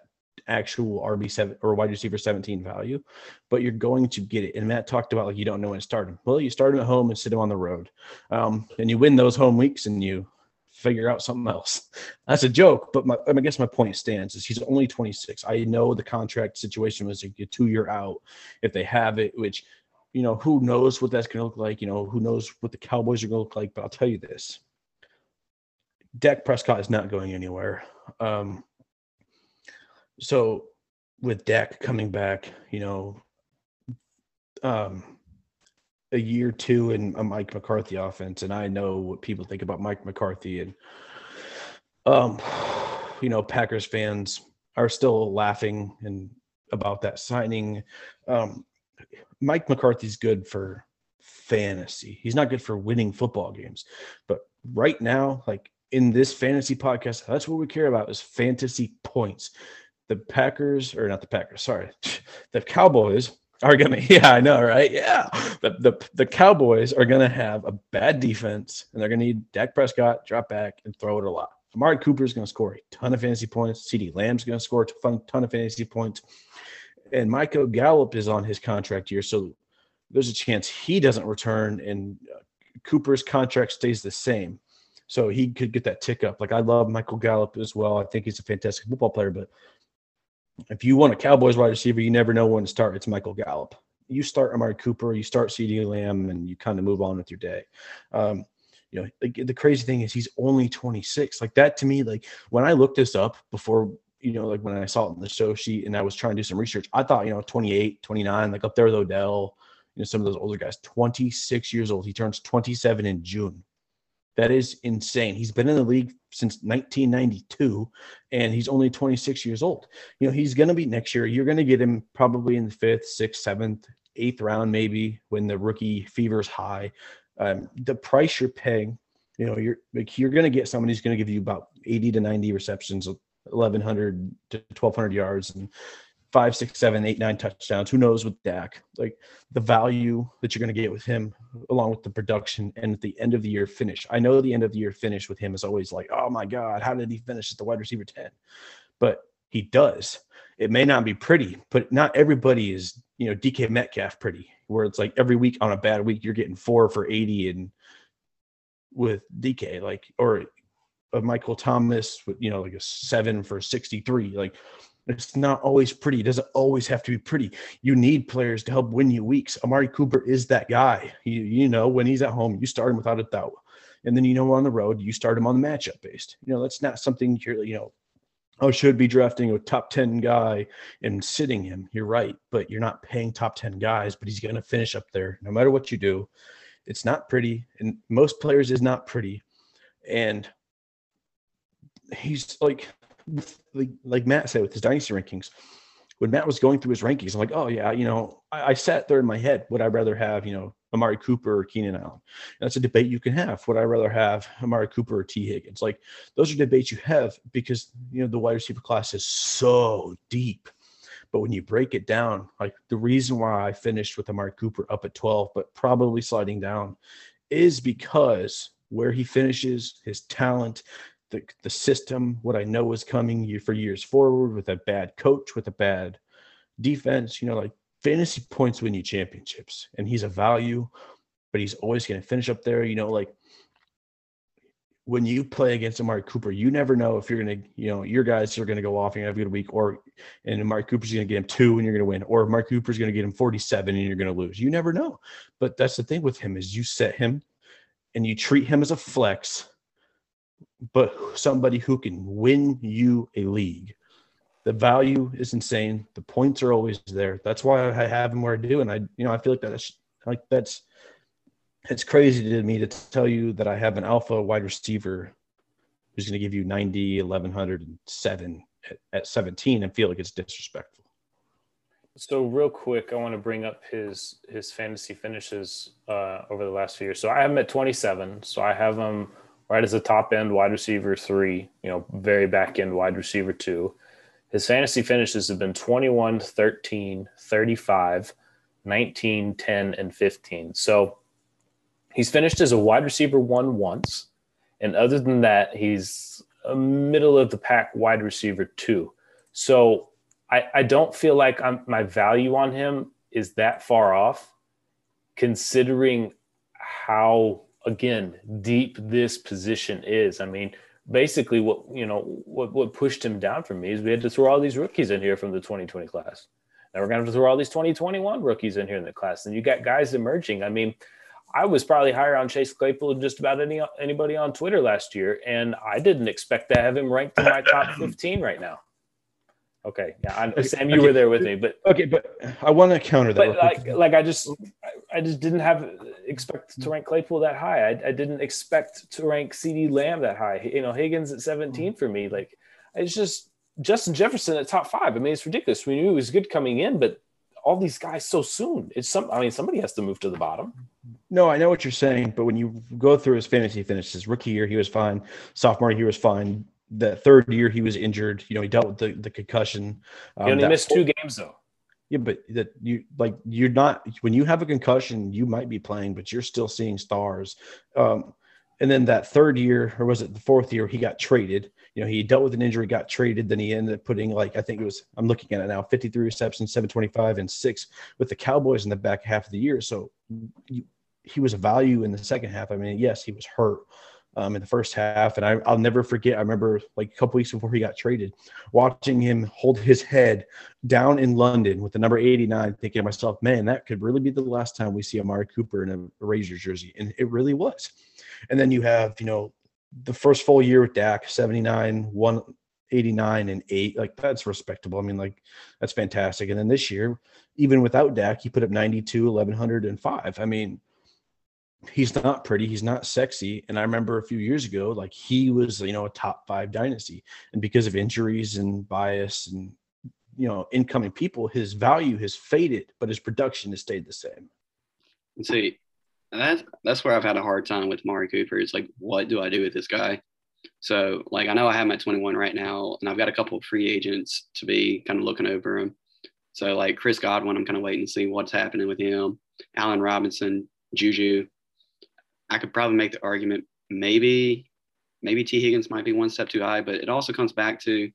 actual RB7 or wide receiver 17 value, but you're going to get it. And Matt talked about like you don't know when to start him. Well, you start him at home and sit him on the road. Um, and you win those home weeks and you figure out something else. That's a joke, but my, I guess my point stands is he's only 26. I know the contract situation was a two year out if they have it, which, you know, who knows what that's going to look like? You know, who knows what the Cowboys are going to look like? But I'll tell you this Dak Prescott is not going anywhere. Um, so with Dak coming back, you know, um, a year two in a Mike McCarthy offense, and I know what people think about Mike McCarthy, and um, you know, Packers fans are still laughing and about that signing. Um, Mike McCarthy's good for fantasy. He's not good for winning football games, but right now, like in this fantasy podcast, that's what we care about is fantasy points. The Packers, or not the Packers, sorry, the Cowboys are gonna. Yeah, I know, right? Yeah, the the, the Cowboys are gonna have a bad defense, and they're gonna need Dak Prescott drop back and throw it a lot. Amari Cooper is gonna score a ton of fantasy points. CeeDee Lamb's gonna score a ton of fantasy points, and Michael Gallup is on his contract year, so there's a chance he doesn't return, and uh, Cooper's contract stays the same so he could get that tick up. Like I love Michael Gallup as well. I think he's a fantastic football player, but if you want a Cowboys wide receiver, you never know when to start. It's Michael Gallup. you start Amari Cooper, you start CeeDee Lamb, and you kind of move on with your day. Um, you know, the, the crazy thing is he's only 26. Like that to me, like when I looked this up before, you know, like when I saw it in the show sheet and I was trying to do some research, I thought, you know, 28, 29, like up there with Odell, you know, some of those older guys, 26 years old. He turns 27 in June. That is insane. He's been in the league since 1992 and he's only 26 years old. You know, he's going to be next year. You're going to get him probably in the fifth, sixth, seventh, eighth round, maybe when the rookie fever is high. Um, the price you're paying, you know, you're like, you're going to get someone who's going to give you about 80 to 90 receptions, 1100 to 1200 yards and five, six, seven, eight, nine touchdowns. Who knows with Dak? Like the value that you're going to get with him, along with the production and at the end of the year finish. I know the end of the year finish with him is always like, oh my God, how did he finish at the wide receiver 10? But he does. It may not be pretty, but not everybody is, you know, DK Metcalf pretty, where it's like every week on a bad week, you're getting four for 80 and with DK, like, or a Michael Thomas with, you know, like a seven for 63. Like it's not always pretty. It doesn't always have to be pretty. You need players to help win you weeks. Amari Cooper is that guy. You, you know, when he's at home, you start him without a doubt. And then, you know, on the road, you start him on the matchup based. You know, that's not something you're, you know, oh, should be drafting a top 10 guy and sitting him. You're right. But you're not paying top 10 guys, but he's going to finish up there no matter what you do. It's not pretty. And most players is not pretty. And he's like, like, Matt said with his dynasty rankings, when Matt was going through his rankings, I'm like, oh yeah, you know, I, I sat there in my head. Would I rather have, you know, Amari Cooper or Keenan Allen? And that's a debate you can have. Would I rather have Amari Cooper or Tee Higgins? Like those are debates you have because you know the wide receiver class is so deep. But when you break it down, like the reason why I finished with Amari Cooper up at 12, but probably sliding down, is because where he finishes, his talent, the, the system, what I know is coming for years forward with a bad coach, with a bad defense. You know, like fantasy points win you championships, and he's a value, but he's always going to finish up there. You know, like when you play against Amari Cooper, you never know if you're going to, you know, your guys are going to go off and have a good week, or and Amari Cooper's going to get him two and you're going to win, or Amari Cooper's going to get him 47 and you're going to lose. You never know. But that's the thing with him is you set him and you treat him as a flex but somebody who can win you a league. The value is insane. The points are always there. That's why I have him where I do. And I, you know, I feel like that's like that's it's crazy to me to tell you that I have an alpha wide receiver who's going to give you 90, 1107 at, at 17 and feel like it's disrespectful. So real quick, I want to bring up his his fantasy finishes uh, over the last few years. So I have him at 27. So I have him right as a top end wide receiver three, you know, very back end wide receiver two. His fantasy finishes have been 21, 13, 35, 19, 10, and 15. So he's finished as a wide receiver one once. And other than that, he's a middle of the pack wide receiver two. So I, I don't feel like I'm, my value on him is that far off, considering how again deep this position is. I mean, basically what you know what what pushed him down for me is we had to throw all these rookies in here from the 2020 class. Now we're going to have to throw all these 2021 rookies in here in the class, and you got guys emerging. I mean, I was probably higher on Chase Claypool than just about any anybody on Twitter last year, and I didn't expect to have him ranked in my top 15 right now. Okay, yeah, I, Sam, you okay. were there with me, but okay, but I want to counter that. But like, like I just, I just didn't have expect to rank Claypool that high. I, I didn't expect to rank CeeDee Lamb that high. You know, Higgins at 17 for me. Like, it's just Justin Jefferson at top five. I mean, it's ridiculous. We knew he was good coming in, but all these guys so soon. It's some. I mean, somebody has to move to the bottom. No, I know what you're saying, but when you go through his fantasy finishes, rookie year he was fine, sophomore year he was fine, the third year he was injured. You know, he dealt with the, the concussion. Um, he only missed two games though. Yeah, but that you like you're not when you have a concussion, you might be playing, but you're still seeing stars. Um, and then that third year, or was it the fourth year, he got traded. You know, he dealt with an injury, got traded. Then he ended up putting like I think it was I'm looking at it now, 53 receptions, 725, and six with the Cowboys in the back half of the year. So you, he was a value in the second half. I mean, yes, he was hurt, um, in the first half. And I, will never forget, I remember like a couple weeks before he got traded, watching him hold his head down in London with the number 89, thinking to myself, man, that could really be the last time we see Amari Cooper in a Raiders jersey. And it really was. And then you have, you know, the first full year with Dak, 79, 189, and eight. Like that's respectable. I mean, like that's fantastic. And then this year, even without Dak, he put up 92, 1105. I mean, he's not pretty he's not sexy. And i remember a few years ago like he was you know a top five dynasty. And because of injuries and bias and you know incoming people his value has faded but his production has stayed the same. See that's that's where i've had a hard time with mari cooper it's like what do i do with this guy? So like i know i have my 21 right now and i've got a couple of free agents to be kind of looking over him so like chris godwin i'm kind of waiting to see what's happening with him. Allen robinson juju I could probably make the argument maybe maybe Tee Higgins might be one step too high, but it also comes back to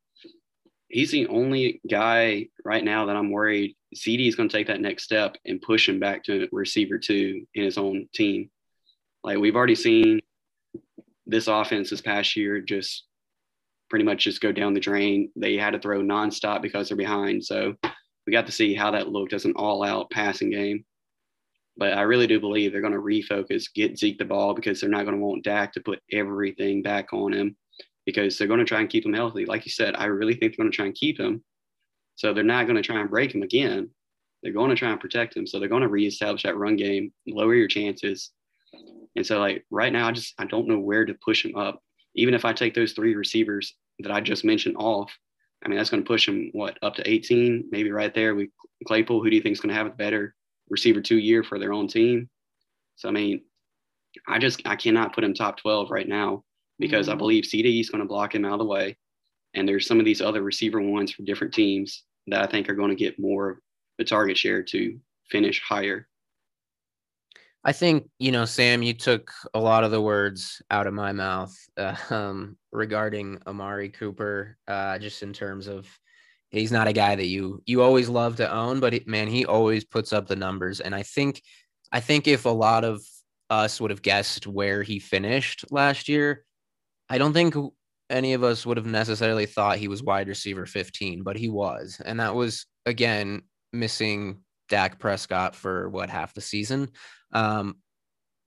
he's the only guy right now that I'm worried CeeDee is going to take that next step and push him back to receiver two in his own team. Like we've already seen this offense this past year just pretty much just go down the drain. They had to throw nonstop because they're behind. So we got to see how that looked as an all out passing game. But I really do believe they're going to refocus, get Zeke the ball because they're not going to want Dak to put everything back on him because they're going to try and keep him healthy. Like you said, I really think they're going to try and keep him. So they're not going to try and break him again. They're going to try and protect him. So they're going to reestablish that run game, lower your chances. And so, like right now, I just I don't know where to push him up. Even if I take those three receivers that I just mentioned off, I mean that's going to push him what up to 18, maybe right there. We Claypool, who do you think is going to have it better? Receiver two year for their own team. So I mean, I just I cannot put him top 12 right now because mm-hmm. I believe CeeDee is going to block him out of the way. And there's some of these other receiver ones for different teams that I think are going to get more of the target share to finish higher. I think, you know, Sam, you took a lot of the words out of my mouth uh, um, regarding Amari Cooper, uh, just in terms of he's not a guy that you you always love to own, but he, man, he always puts up the numbers. And I think I think if a lot of us would have guessed where he finished last year, I don't think any of us would have necessarily thought he was wide receiver 15, but he was. And that was again missing Dak Prescott for what half the season. Um,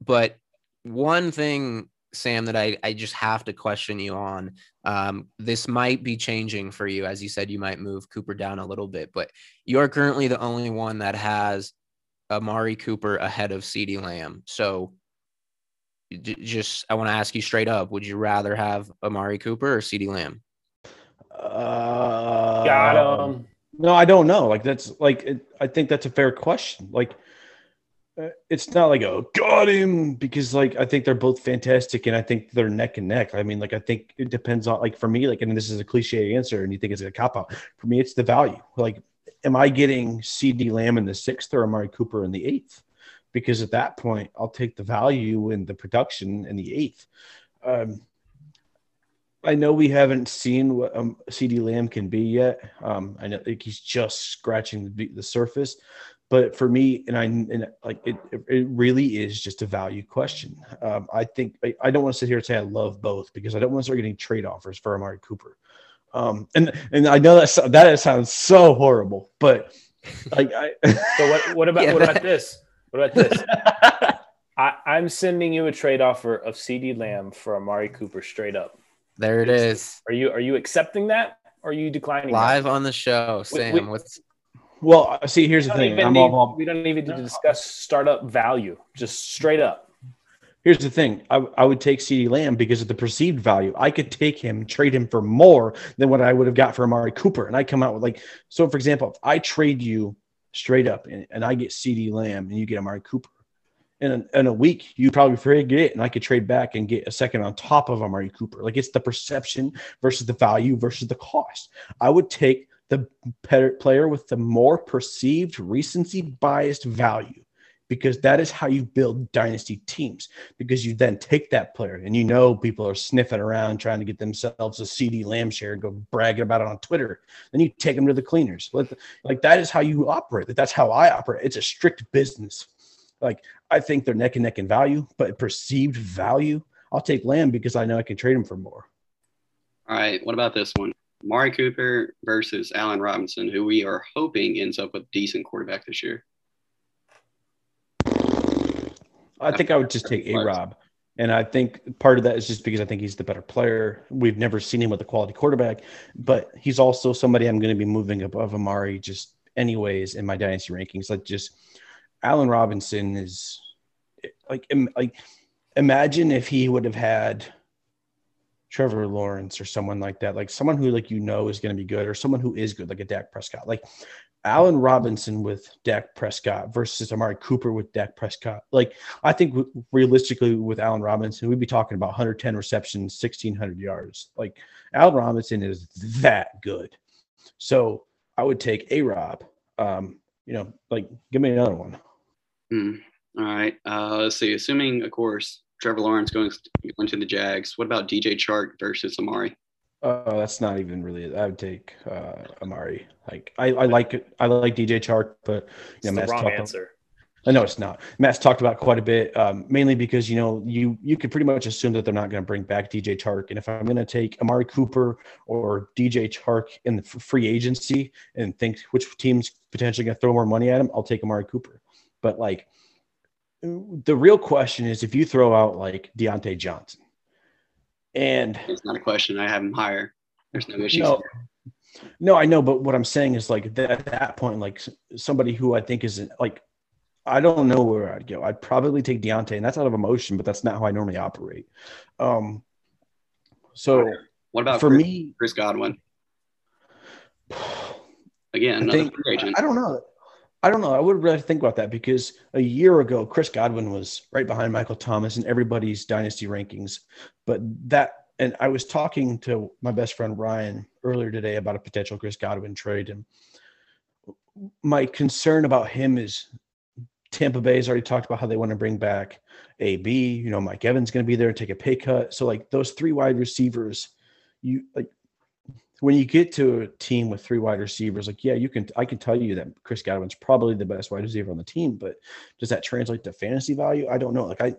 but one thing Sam, that I, I just have to question you on. Um, this might be changing for you. As you said, you might move Cooper down a little bit, but you are currently the only one that has Amari Cooper ahead of CeeDee Lamb. So just, I want to ask you straight up would you rather have Amari Cooper or CeeDee Lamb? Uh, Got him. No, I don't know. Like, that's like, it, I think that's a fair question. Like, it's not like a got him because like I think they're both fantastic and I think they're neck and neck. I mean, like I think it depends on like for me, like and this is a cliche answer and you think it's a cop out. For me, it's the value. Like, am I getting CeeDee Lamb in the sixth or Amari Cooper in the eighth? Because at that point, I'll take the value and the production in the eighth. Um, I know we haven't seen what um, CeeDee Lamb can be yet. Um, I know like, he's just scratching the, the surface, but for me and i and like it, it really is just a value question. Um, i think I, I, don't want to sit here and say i love both because i don't want to start getting trade offers for amari cooper. Um, and and i know that that sounds so horrible but like i so what what about yeah, what about this? What about this? I, i'm sending you a trade offer of CeeDee Lamb for amari cooper straight up. There it is. Are you are you accepting that or are you declining live that? on the show sam we, we, what's well, uh, see, here's the thing. Need, all, we don't even need to discuss startup value, just straight up. Here's the thing. I, I would take CeeDee Lamb because of the perceived value. I could take him, trade him for more than what I would have got for Amari Cooper. And I come out with like, so for example, if I trade you straight up and, and I get CeeDee Lamb and you get Amari Cooper, in a, in a week, you probably forget it, and I could trade back and get a second on top of Amari Cooper. Like it's the perception versus the value versus the cost. I would take the player with the more perceived recency biased value because that is how you build dynasty teams because you then take that player and you know people are sniffing around trying to get themselves a CeeDee Lamb share and go bragging about it on Twitter. Then you take them to the cleaners. Like that is how you operate. That's how I operate. It's a strict business. Like I think they're neck and neck in value, but perceived value, I'll take Lamb because I know I can trade him for more. All right. What about this one? Mari Cooper versus Allen Robinson, who we are hoping ends up with decent quarterback this year. I think I would just take A Rob. And I think part of that is just because I think he's the better player. We've never seen him with a quality quarterback, but he's also somebody I'm going to be moving above Amari just anyways in my dynasty rankings. Like just Allen Robinson is like like imagine if he would have had Trevor Lawrence or someone like that, like someone who like you know is going to be good or someone who is good, like a Dak Prescott. Like Allen Robinson with Dak Prescott versus Amari Cooper with Dak Prescott. Like, I think realistically with Allen Robinson, we'd be talking about 110 receptions, 1,600 yards. Like, Allen Robinson is that good. So I would take A Rob. Um, you know, like, give me another one. Hmm. All right. Uh, let's see. Assuming, of course, Trevor Lawrence going, going to the Jags, what about DJ Chark versus Amari? Uh, that's not even really. I would take uh, Amari. Like I, I like. I like DJ Chark, but you know, the wrong answer. About, I know it's not. Matt's talked about quite a bit, um, mainly because you know you you could pretty much assume that they're not going to bring back DJ Chark, and if I'm going to take Amari Cooper or DJ Chark in the free agency and think which team's potentially going to throw more money at him, I'll take Amari Cooper. But like, the real question is if you throw out like Diontae Johnson and it's not a question. I have him higher. There's no issues. No, no, I know, but what I'm saying is like that, at that point, like somebody who I think is like, I don't know where I'd go. I'd probably take Diontae, and that's out of emotion, but that's not how I normally operate. Um, so what about for Chris, me, Chris Godwin? Again, I, think, I don't know. I don't know. I would really think about that because a year ago, Chris Godwin was right behind Michael Thomas in everybody's dynasty rankings. But that, and I was talking to my best friend Ryan earlier today about a potential Chris Godwin trade. And my concern about him is Tampa Bay has already talked about how they want to bring back AB. You know, Mike Evans going to be there and take a pay cut. So, like, those three wide receivers, you like when you get to a team with three wide receivers, like yeah, you can I can tell you that Chris Godwin's probably the best wide receiver on the team, but does that translate to fantasy value? I don't know. Like I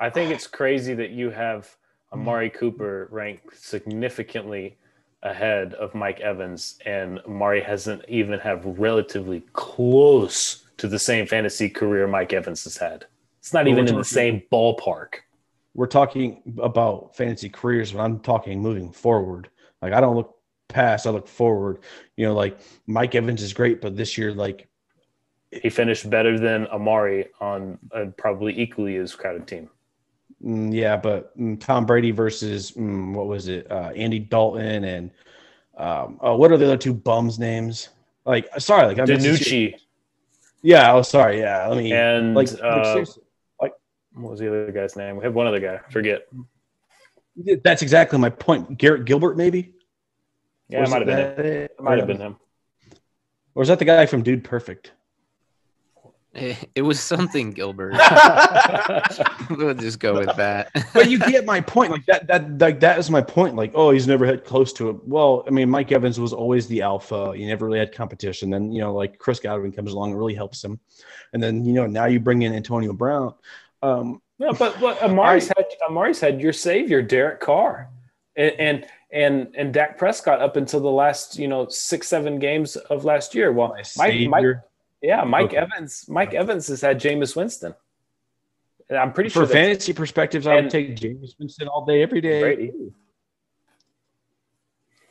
I think it's crazy that you have Amari mm. Cooper ranked significantly ahead of Mike Evans, and Amari hasn't even have relatively close to the same fantasy career Mike Evans has had. It's not even in the same ballpark. We're talking about fantasy careers, but I'm talking moving forward. Like I don't look past, I look forward. You know, like Mike Evans is great, but this year, like he finished better than Amari on a probably equally as crowded team. Mm, yeah, but mm, Tom Brady versus mm, what was it? Uh, Andy Dalton and um, oh, what are the other two bums' names? Like, sorry, like I'm DiNucci. Yeah, oh, sorry. Yeah, let me and like, uh, like what was the other guy's name? We have one other guy. Forget. That's exactly my point. Garrett Gilbert, maybe. Yeah, it might have been him. It might have been him. Or is that the guy from Dude Perfect? It was something Gilbert. we'll just go with that. but you get my point. Like that, that, like that is my point. Like, oh, he's never had close to it. Well, I mean, Mike Evans was always the alpha. He never really had competition. Then you know, like Chris Godwin comes along and really helps him. And then you know, now you bring in Antonio Brown. Um, no, but but Amari's I, had Amari's had your savior, Derek Carr, and, and and and Dak Prescott up until the last you know six seven games of last year. Well, Mike, Mike, yeah, Mike okay. Evans, Mike Evans has had Jameis Winston. I'm pretty For sure for fantasy perspectives, I would take Jameis Winston all day, every day. Brady.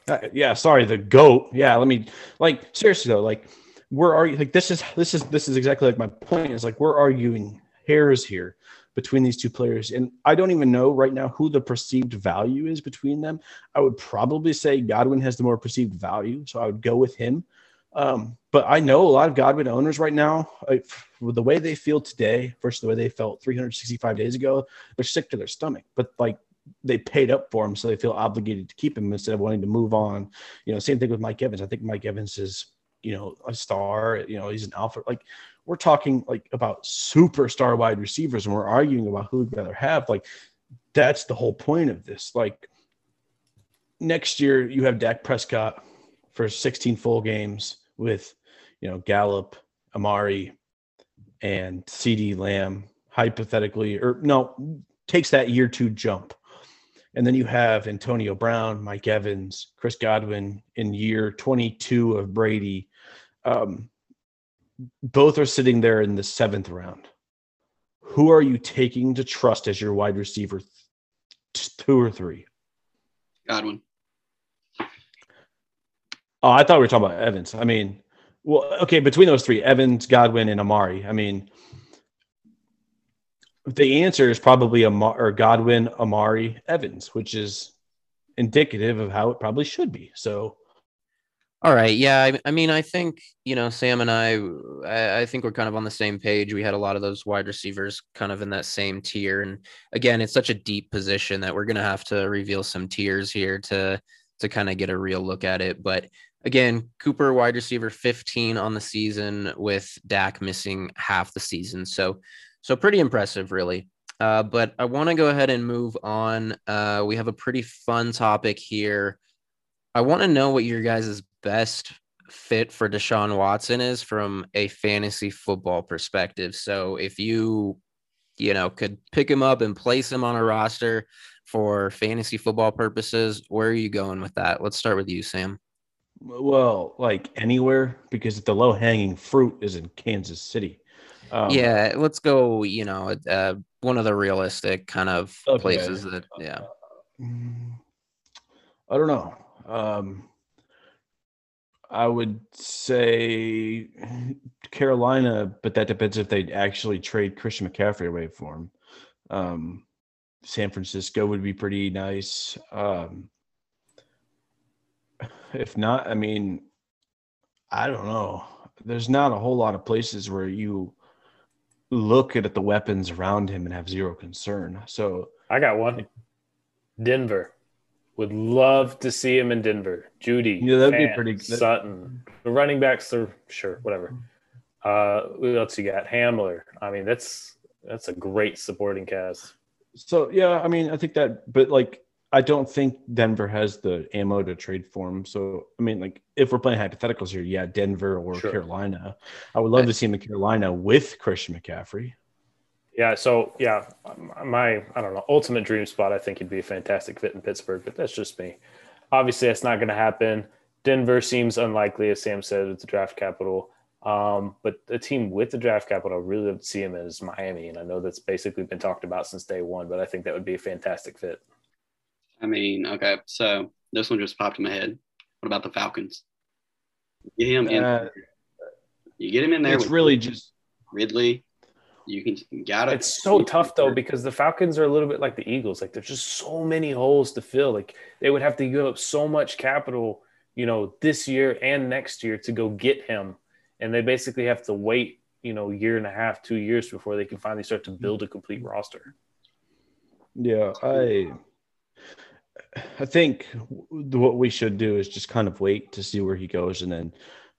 Uh, yeah, sorry, the goat. Yeah, let me like seriously though, like we're arguing like this is this is this is exactly like my point is like we're arguing hairs here between these two players. And I don't even know right now who the perceived value is between them. I would probably say Godwin has the more perceived value. So I would go with him. Um, but I know a lot of Godwin owners right now, like, with the way they feel today versus the way they felt 365 days ago, they're sick to their stomach. But like they paid up for him, so they feel obligated to keep him instead of wanting to move on. You know, same thing with Mike Evans. I think Mike Evans is, you know, a star. You know, he's an alpha. Like we're talking like about superstar wide receivers and we're arguing about who we'd rather have. Like that's the whole point of this. Like next year you have Dak Prescott for 16 full games with, you know, Gallup, Amari, and CeeDee Lamb, hypothetically, or no, takes that year two jump. And then you have Antonio Brown, Mike Evans, Chris Godwin in year 22 of Brady. Um, both are sitting there in the seventh round. Who are you taking to trust as your wide receiver, two or three? Godwin. Oh, I thought we were talking about Evans. I mean, well, okay, between those three, Evans, Godwin, and Amari. I mean, the answer is probably Amari or Godwin, Amari, Evans, which is indicative of how it probably should be. So, all right, yeah, I, I mean, I think you know, Sam and I, I, I think we're kind of on the same page. We had a lot of those wide receivers kind of in that same tier, and again, it's such a deep position that we're gonna have to reveal some tiers here to to kind of get a real look at it, but again, Cooper wide receiver 15 on the season with Dak missing half the season. So, so pretty impressive, really. Uh, but I want to go ahead and move on. Uh, we have a pretty fun topic here. I want to know what your guys' best fit for Deshaun Watson is from a fantasy football perspective. So if you, you know, could pick him up and place him on a roster for fantasy football purposes, where are you going with that? Let's start with you, Sam. Well, like anywhere because the low hanging fruit is in Kansas City. Um, yeah, let's go. You know, uh, one of the realistic kind of okay. places that, yeah. I don't know. Um, I would say Carolina, but that depends if they actually trade Christian McCaffrey away for him. Um, San Francisco would be pretty nice. Um, if not, I mean, I don't know. There's not a whole lot of places where you look at the weapons around him and have zero concern. So I got one. Denver. Would love to see him in Denver. Jeudy. Yeah, that'd be pretty good. Sutton. The running backs are sure, whatever. Uh what else you got? Hamler. I mean, that's that's a great supporting cast. So yeah, I mean, I think that but like I don't think Denver has the ammo to trade for him. So, I mean, like if we're playing hypotheticals here, yeah, Denver or sure. Carolina. I would love to see him in Carolina with Christian McCaffrey. Yeah. So, yeah, my, I don't know, ultimate dream spot, I think he'd be a fantastic fit in Pittsburgh, but that's just me. Obviously, that's not going to happen. Denver seems unlikely, as Sam said, it's the draft capital. Um, but a team with the draft capital, I really love to see him as Miami. And I know that's basically been talked about since day one, but I think that would be a fantastic fit. I mean, okay, so this one just popped in my head. What about the Falcons? Get him in. Uh, you get him in there. It's really just Ridley. You can got it. It's so tough though because the Falcons are a little bit like the Eagles. Like there's just so many holes to fill. Like they would have to give up so much capital, you know, this year and next year to go get him, and they basically have to wait, you know, year and a half, two years before they can finally start to build a complete roster. Yeah, I I think what we should do is just kind of wait to see where he goes, and then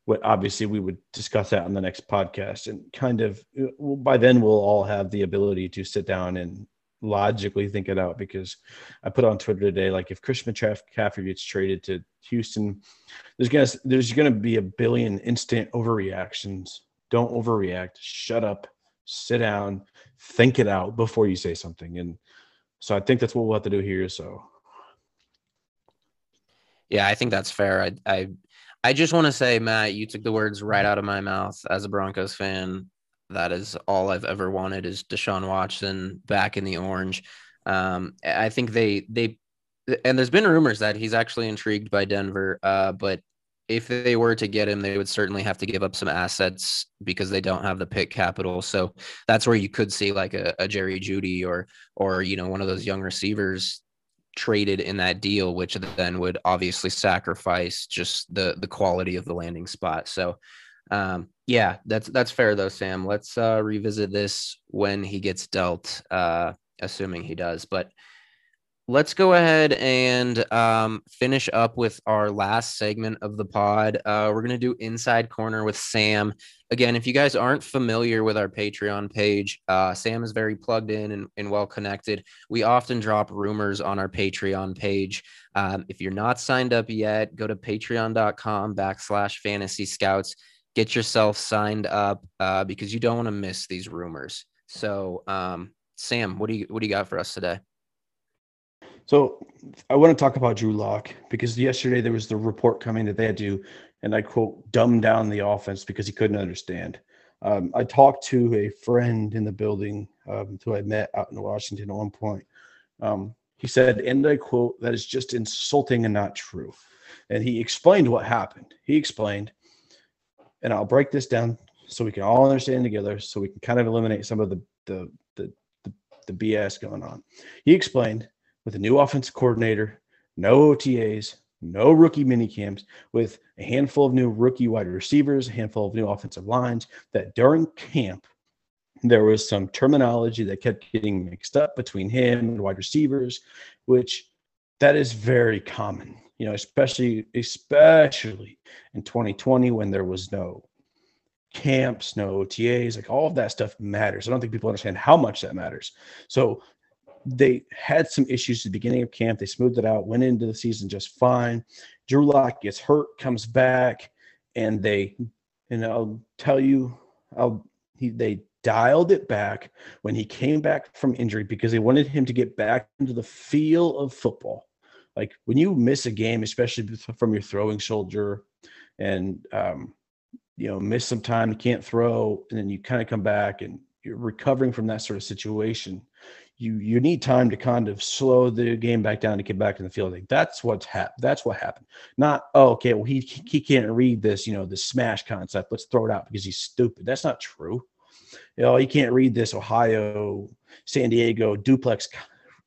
what obviously we would discuss that on the next podcast, and kind of uh, by then we'll all have the ability to sit down and logically think it out. Because I put on Twitter today, like if Christian McCaffrey gets traded to Houston, there's gonna there's gonna be a billion instant overreactions. Don't overreact. Shut up. Sit down. Think it out before you say something. And so I think that's what we'll have to do here. So yeah, I think that's fair. I I I just want to say, Matt, you took the words right out of my mouth as a Broncos fan. That is all I've ever wanted is Deshaun Watson back in the orange. Um, I think they they and there's been rumors that he's actually intrigued by Denver. Uh, but if they were to get him, they would certainly have to give up some assets because they don't have the pick capital. So that's where you could see like a, a Jerry Jeudy or or you know one of those young receivers traded in that deal, which then would obviously sacrifice just the the quality of the landing spot. So um, yeah, that's that's fair though, Sam. Let's uh, revisit this when he gets dealt, uh, assuming he does. But let's go ahead and um, finish up with our last segment of the pod. Uh, we're going to do Inside Corner with Sam. Again, if you guys aren't familiar with our Patreon page, uh, Sam is very plugged in and, and, well connected. We often drop rumors on our Patreon page. Um, if you're not signed up yet, go to patreon.com backslash fantasy scouts. Get yourself signed up uh, because you don't want to miss these rumors. So, um, Sam, what do you what do you got for us today? So I want to talk about Drew Lock because yesterday there was the report coming that they had to, and I quote, dumb down the offense because he couldn't understand. Um, I talked to a friend in the building um, who I met out in Washington at one point. Um, he said, and I quote, that is just insulting and not true. And he explained what happened. He explained, and I'll break this down so we can all understand together so we can kind of eliminate some of the the the, the, the BS going on. He explained with a new offensive coordinator, no OTAs, no rookie mini camps, with a handful of new rookie wide receivers, a handful of new offensive lines, that during camp, there was some terminology that kept getting mixed up between him and wide receivers, which that is very common, you know, especially especially in 2020 when there was no camps, no OTAs, like all of that stuff matters. I don't think people understand how much that matters. So they had some issues at the beginning of camp. They smoothed it out, went into the season just fine. Drew Lock gets hurt, comes back, and they, and I'll tell you, I'll he, they dialed it back when he came back from injury because they wanted him to get back into the feel of football. Like when you miss a game, especially from your throwing shoulder, and um, you know miss some time, you can't throw, and then you kind of come back and you're recovering from that sort of situation you you need time to kind of slow the game back down to get back in the field. Like that's what's happened. That's what happened. Not oh, okay. Well, he he can't read this. You know, the smash concept. Let's throw it out because he's stupid. That's not true. You know, he can't read this Ohio, San Diego duplex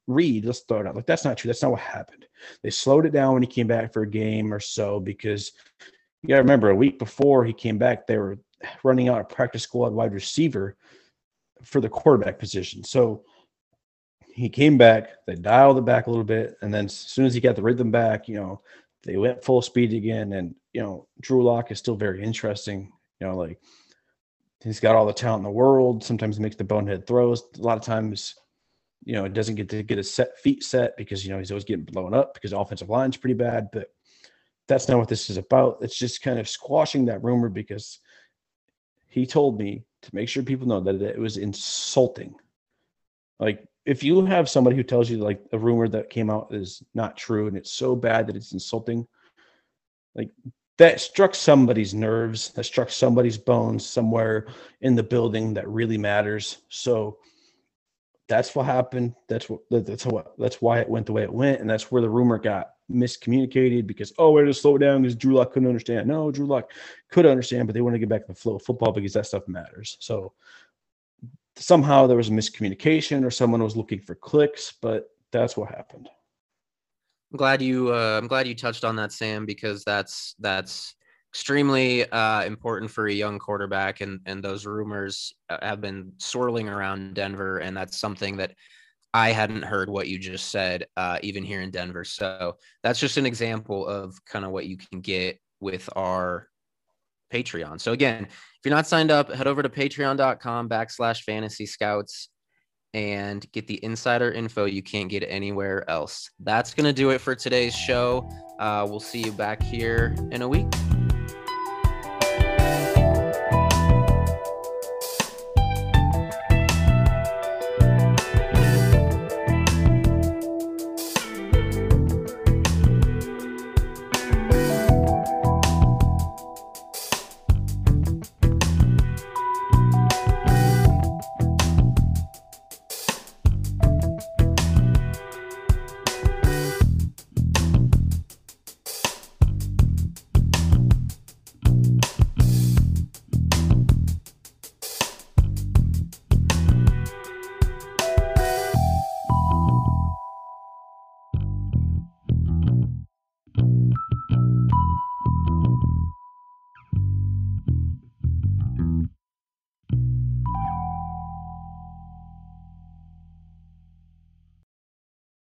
read. Let's throw it out. Like that's not true. That's not what happened. They slowed it down when he came back for a game or so because you got to remember a week before he came back, they were running out a practice squad wide receiver for the quarterback position. So he came back. They dialed it back a little bit, and then as soon as he got the rhythm back, you know, they went full speed again. And you know, Drew Lock is still very interesting. You know, like he's got all the talent in the world. Sometimes he makes the bonehead throws. A lot of times, you know, it doesn't get to get his set feet set because you know he's always getting blown up because the offensive line's pretty bad. But that's not what this is about. It's just kind of squashing that rumor because he told me to make sure people know that it was insulting. Like if you have somebody who tells you like a rumor that came out is not true and it's so bad that it's insulting, like that struck somebody's nerves, that struck somebody's bones somewhere in the building that really matters. So that's what happened. That's what that's what that's why it went the way it went, and that's where the rumor got miscommunicated because oh, we're to slow down because Drew Lock couldn't understand. No, Drew Lock could understand, but they want to get back to the flow of football because that stuff matters. So somehow there was a miscommunication or someone was looking for clicks, but that's what happened. I'm glad you uh, I'm glad you touched on that, Sam, because that's that's extremely uh, important for a young quarterback, and and those rumors uh, have been swirling around Denver, and that's something that I hadn't heard what you just said, uh, even here in Denver. So that's just an example of kind of what you can get with our Patreon. So again, if you're not signed up, head over to patreon.com backslash fantasy scouts and get the insider info you can't get anywhere else. That's going to do it for today's show. Uh, we'll see you back here in a week.